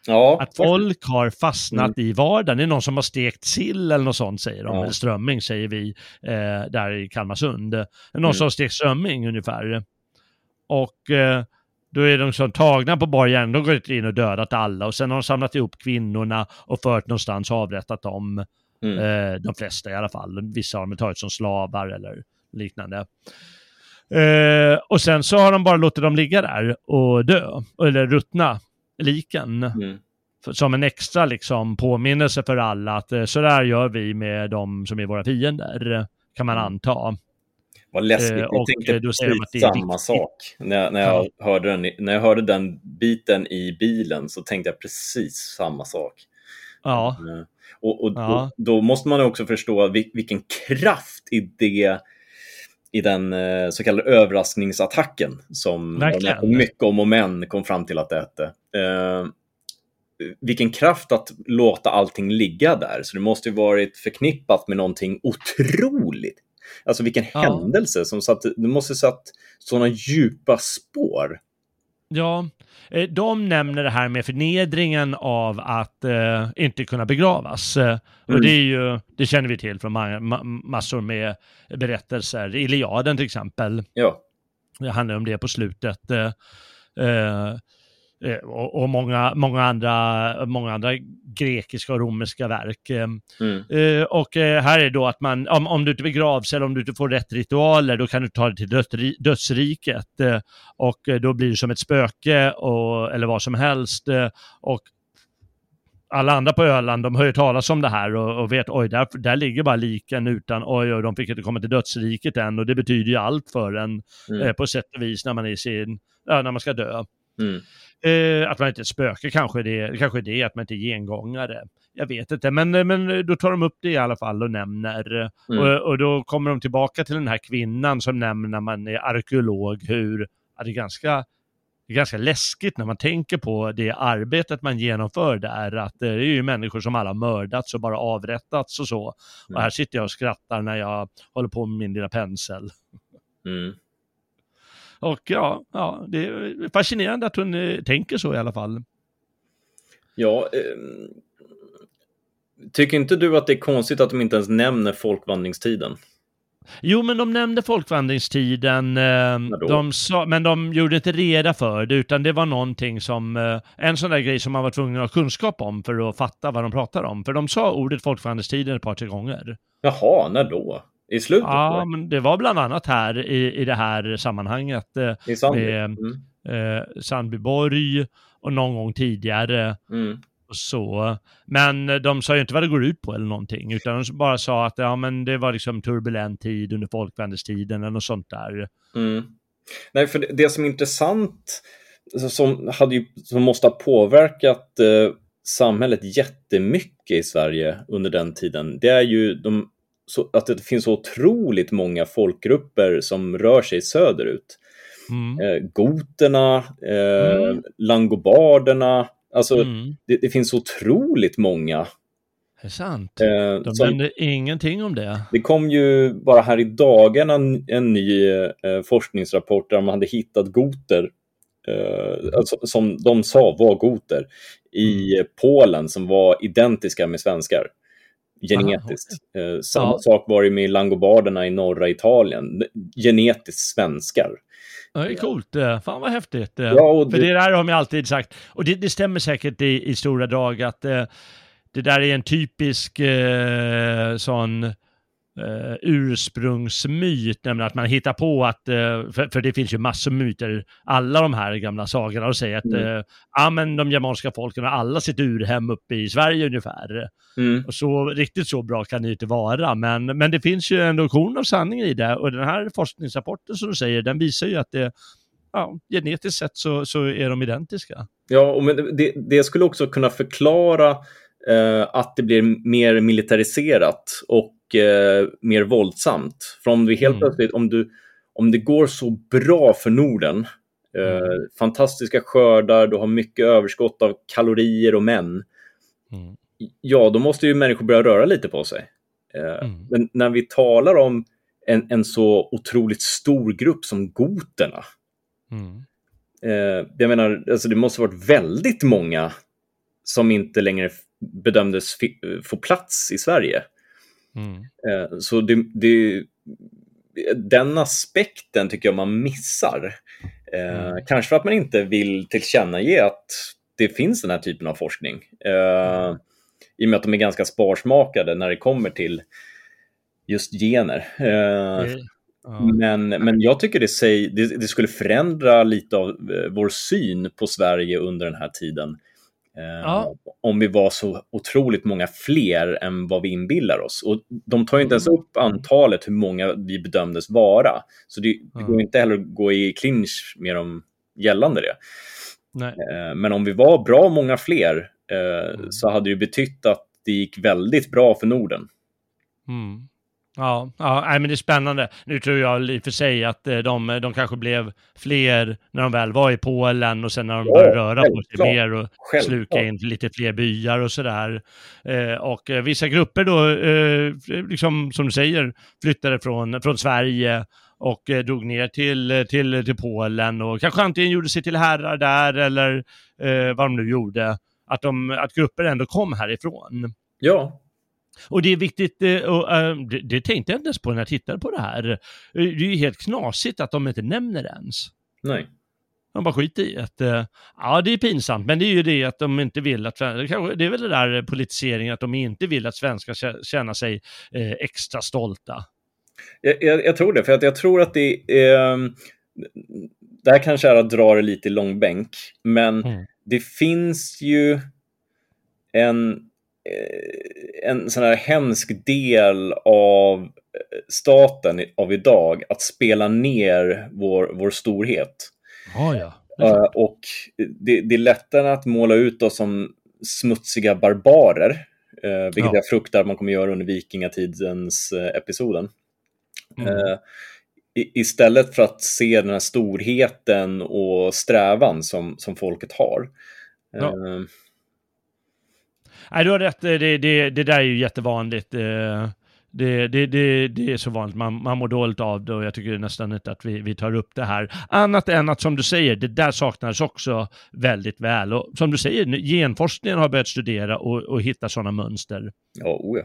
Ja, att folk har fastnat mm. i vardagen. Det är någon som har stekt sill eller något sånt säger de. Ja. Strömming säger vi eh, där i Kalmarsund. Någon mm. som har stekt strömming ungefär. Och eh, då är de som tagna på bar gärning. De gått in och dödat alla och sen har de samlat ihop kvinnorna och fört någonstans och avrättat dem. Mm. Eh, de flesta i alla fall. Vissa har de tagit som slavar eller liknande. Eh, och sen så har de bara låtit dem ligga där och dö, eller ruttna, liken. Mm. För, som en extra liksom, påminnelse för alla att eh, så där gör vi med de som är våra fiender, kan man mm. anta. Vad läskigt, jag eh, tänkte eh, precis samma sak. När, när, jag ja. hörde den, när jag hörde den biten i bilen så tänkte jag precis samma sak. Ja. Eh, och, och, ja. och då måste man också förstå vilken kraft i det i den eh, så kallade överraskningsattacken som Verkligen. mycket om och men kom fram till att det hette. Eh, vilken kraft att låta allting ligga där. Så det måste ju varit förknippat med någonting otroligt. Alltså vilken ja. händelse som satt, det måste satt sådana djupa spår. Ja, Eh, de nämner det här med förnedringen av att eh, inte kunna begravas. Eh, mm. Och det är ju, det känner vi till från ma ma massor med berättelser. Iliaden till exempel. Ja. Det handlar om det på slutet. Eh, eh Eh, och, och, många, många, andra, många andra grekiska och romerska verk. Eh, mm. Eh, och här är då att man, om, om du inte begravs eller om du inte får rätt ritualer, då kan du ta det till dödsriket. och då blir det som ett spöke och, eller vad som helst. och alla andra på Öland, de hör ju talas om det här och, och vet, oj, där, där ligger bara liken utan, oj, oj, de fick inte komma till dödsriket än och det betyder ju allt för en mm. eh, på sätt och vis när man är sin, när man ska dö. Mm. Eh, att man inte är ett spöke kanske det, kanske det, att man inte är gengångare. Jag vet inte, men, men då tar de upp det i alla fall och nämner. Mm. Och, och, då kommer de tillbaka till den här kvinnan som nämner när man är arkeolog hur ja, det är ganska det är ganska läskigt när man tänker på det arbetet man genomför där, att det är ju människor som alla mördats och bara avrättats och så. Mm. Och här sitter jag och skrattar när jag håller på med min lilla pensel. Mm. Och ja, ja, det är fascinerande att hon eh, tänker så i alla fall. Ja, eh, tycker inte du att det är konstigt att de inte ens nämner folkvandringstiden? Jo, men de nämnde folkvandringstiden, eh, de sa, men de gjorde inte reda för det, utan det var någonting som, eh, en sån där grej som man var tvungen att ha kunskap om för att fatta vad de pratar om. För de sa ordet folkvandringstiden ett par, tre gånger. Jaha, när då? I slutet? Ja, men det var bland annat här i, i det här sammanhanget. Eh, I Sandby? Med, mm. eh, Sandbyborg och någon gång tidigare. Mm. Och så. Men de sa ju inte vad det går ut på eller någonting, utan de bara sa att ja, men det var liksom turbulent tid under folkvändestiden eller något sånt där. Mm. Nej, för det, det, som är intressant, som, hade ju, som måste ha påverkat eh, samhället jättemycket i Sverige under den tiden, det är ju de så, att det finns så otroligt många folkgrupper som rör sig söderut. Mm. Eh, goterna, eh, mm. langobarderna, alltså mm. det, det, finns otroligt många. Det är sant. Eh, De nämnde ingenting om det. Det kom ju bara här i dagarna en, en ny eh, forskningsrapport där man hade hittat goter eh, alltså, som de sa var goter i mm. Polen som var identiska med svenskar genetiskt. Aha. Eh, samma ja. sak var det med langobarderna i norra Italien, genetiskt svenskar. Ja, det är coolt. Fan vad häftigt. Ja, och det... För det där har de alltid sagt. Och det, det stämmer säkert i, i stora drag att eh, det där är en typisk eh, sån Uh, ursprungsmyt, nämligen att man hittar på att, uh, för, för, det finns ju massor myter, alla de här gamla sagorna och säger att mm. ja, men de germanska folken har alla sitt urhem uppe i Sverige ungefär. Mm. Och så riktigt så bra kan det inte vara, men, men det finns ju ändå korn av sanning i det och den här forskningsrapporten som du säger, den visar ju att det, ja, genetiskt sett så, så är de identiska. Ja, och men det, det skulle också kunna förklara att det blir mer militariserat och eh, mer våldsamt. För om vi helt mm. plötsligt, om, du, om det går så bra för Norden, eh, mm. fantastiska skördar, du har mycket överskott av kalorier och män, mm. ja, då måste ju människor börja röra lite på sig. Eh, mm. men när vi talar om en, en så otroligt stor grupp som goterna, mm. eh, jag menar, alltså det måste varit väldigt många som inte längre bedömdes få plats i Sverige. Mm. Eh, så det, det, den aspekten tycker jag man missar. Eh, mm. Kanske för att man inte vill tillkännage att det finns den här typen av forskning. Mm. I och med att de är ganska sparsmakade när det kommer till just gener. Mm. Men, men jag tycker det, säg, det, det, skulle förändra lite av vår syn på Sverige under den här tiden. Ja. Eh, om vi var så otroligt många fler än vad vi inbillar oss. Och de tar inte ens mm. upp antalet hur många vi bedömdes vara. Så det, det går inte heller att gå i clinch med dem gällande det. Nej. Eh, men om vi var bra många fler eh, mm. så hade det betytt att det gick väldigt bra för Norden. Mm. Ja, ja nej, men det är spännande. Nu tror jag i och för sig att eh, de, de kanske blev fler när de väl var i Polen och sen när de ja, började röra på sig mer och självklart. sluka in lite fler byar och sådär. Eh, och eh, vissa grupper då, eh, liksom som du säger, flyttade från, från Sverige och eh, drog ner till, till, till Polen och kanske antingen gjorde sig till herrar där eller eh, vad de nu gjorde. Att, de, att grupper ändå kom härifrån. Ja, och det är viktigt, eh, och, äh, det, tänkte jag inte ens på när jag tittade på det här. Eh, det är ju helt knasigt att de inte nämner det ens. Nej. De bara skiter i att, ja det är pinsamt, men det är ju det att de inte vill att, det är väl det där politiseringen, att de inte vill att svenskar känna sig extra stolta. Jag, jag, jag, tror det, för att jag tror att det är, ehm, det här kanske är att dra det lite i långbänk, men mm. det finns ju en Eh, en sån här hemsk del av eh, staten av idag att spela ner vår, vår storhet. Ah, ja. Uh, och det, det, är lättare att måla ut oss som smutsiga barbarer, vilket ja. jag fruktar man kommer göra under vikingatidens episoden. Mm. Istället för att se den här storheten och strävan som, som folket har. Ja. Nej, du har rätt. Det, det, det där är ju jättevanligt. Eh, det, det, det, det är så vanligt, man, man mår dåligt av det och jag tycker nästan inte att vi, vi tar upp det här. Annat än att som du säger, det där saknades också väldigt väl. Och som du säger, genforskningen har börjat studera och, och hitta sådana mönster. Ja, oh ja.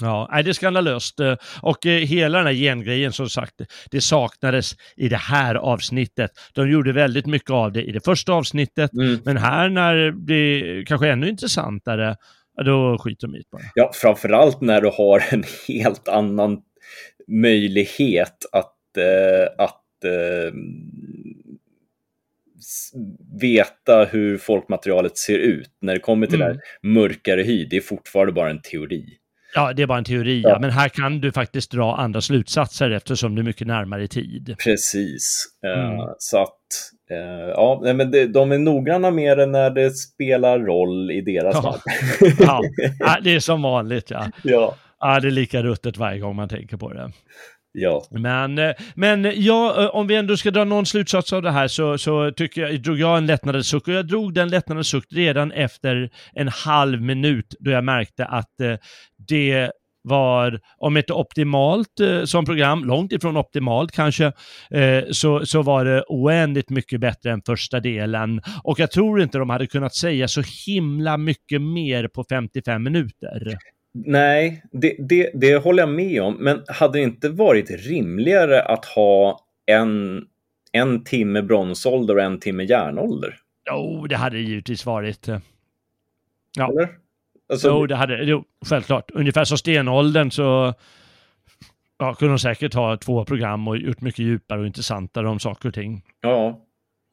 Ja, det är skandalöst. Eh, och eh, hela den här gengrejen som sagt, det saknades i det här avsnittet. De gjorde väldigt mycket av det i det första avsnittet, mm. men här när det kanske ännu intressantare, då skiter de i det bara. Ja, framförallt när du har en helt annan möjlighet att, eh, att eh, veta hur folkmaterialet ser ut. När det kommer till mm. det här mörkare hy, det är fortfarande bara en teori. Ja, det är bara en teori, ja. men här kan du faktiskt dra andra slutsatser eftersom du är mycket närmare i tid. Precis. Eh, mm. Uh, så att, uh, ja, men det, de är noggranna med det när det spelar roll i deras ja. ja. ja, det är som vanligt. Ja. Ja. ja, det är lika ruttet varje gång man tänker på det. Ja. Men, eh, men ja, om vi ändå ska dra någon slutsats av det här så, så tycker jag, drog jag en lättnadens suck och jag drog den lättnadens suck redan efter en halv minut då jag märkte att eh, det var, om inte optimalt eh, som program, långt ifrån optimalt kanske, eh, så, så var det oändligt mycket bättre än första delen. Och jag tror inte de hade kunnat säga så himla mycket mer på 55 minuter. Nej, det, det, det håller jag med om. Men hade det inte varit rimligare att ha en, en timme bronsålder och en timme järnålder? Jo, det hade det givetvis varit. Ja. Eller? Alltså, Jo, det hade, jo, självklart. Ungefär som stenåldern så ja, kunde de säkert ha två program och gjort mycket djupare och intressantare om saker och ting. ja,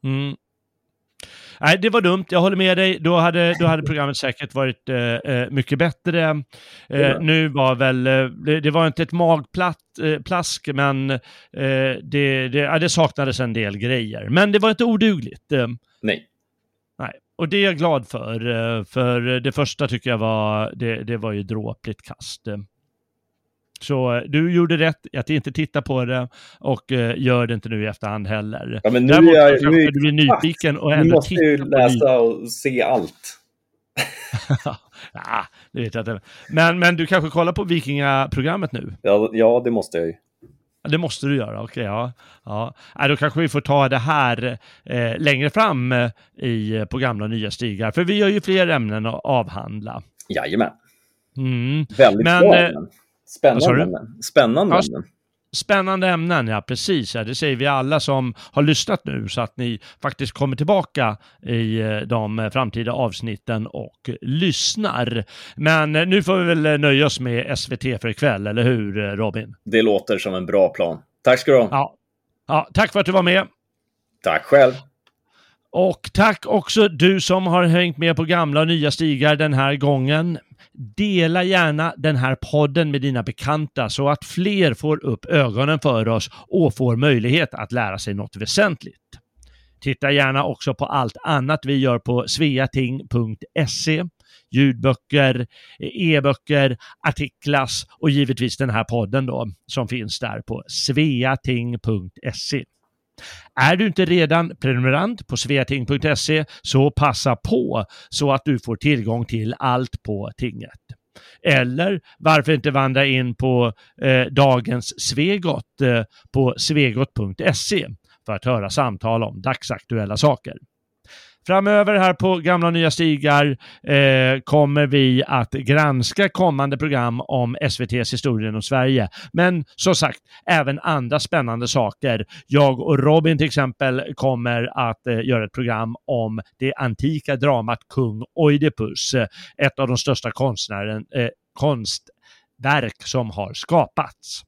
Mm. Nej, det var dumt. Jag håller med dig. Då hade, då hade programmet säkert varit eh, eh, mycket bättre. Eh, Ja. nu var väl, eh, det, det var inte ett magplask, eh, plask, men eh, det, det, ja, det saknades en del grejer. Men det var inte odugligt. Eh, nej. nej. Och det är jag glad för, eh, för det första tycker jag var, det, det var ju dråpligt kast. Så eh, du gjorde rätt att inte titta på det och eh, gör det inte nu i efterhand heller. Ja, men nu Däremot är jag, nu är du blir nyfiken och ändå måste ju titta ny- läsa och se allt. ja, det vet jag inte. Men, men du kanske kollar på Vikingaprogrammet nu? Ja, ja, det måste jag ju. Det måste du göra, okej. ja. Ja. Ja, då kanske vi får ta det här eh, längre fram eh, i, på gamla och nya stigar. För vi har ju fler ämnen att avhandla. Jajamän. Mm. Väldigt Men, bra eh, ämnen. Spännande ämnen. Spännande Ja, ämnen. Spännande ämnen, ja precis. Ja, det säger vi alla som har lyssnat nu så att ni faktiskt kommer tillbaka i eh, de framtida avsnitten och lyssnar. Men eh, nu får vi väl eh, nöja oss med SVT för ikväll, eller hur Robin? Det låter som en bra plan. Tack ska du ha. Ja. ja, tack för att du var med. Tack själv. Och tack också du som har hängt med på gamla och nya stigar den här gången. Dela gärna den här podden med dina bekanta så att fler får upp ögonen för oss och får möjlighet att lära sig något väsentligt. Titta gärna också på allt annat vi gör på sveating.se. Ljudböcker, e-böcker, artiklas och givetvis den här podden då som finns där på sveating.se. Är du inte redan prenumerant på sveating.se så passa på så att du får tillgång till allt på tinget. Eller varför inte vandra in på eh, dagens Svegot eh, på svegot.se för att höra samtal om dagsaktuella saker. Framöver här på Gamla och Nya Stigar eh, kommer vi att granska kommande program om SVTs historia om Sverige. Men som sagt, även andra spännande saker. Jag och Robin till exempel kommer att eh, göra ett program om det antika dramat Kung Oidipus, eh, ett av de största konstnären, eh, konstverk som har skapats.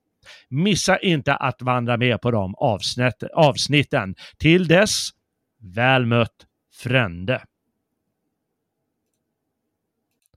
Missa inte att vandra med på de avsnitt, avsnitten. Till dess, väl mött Frände.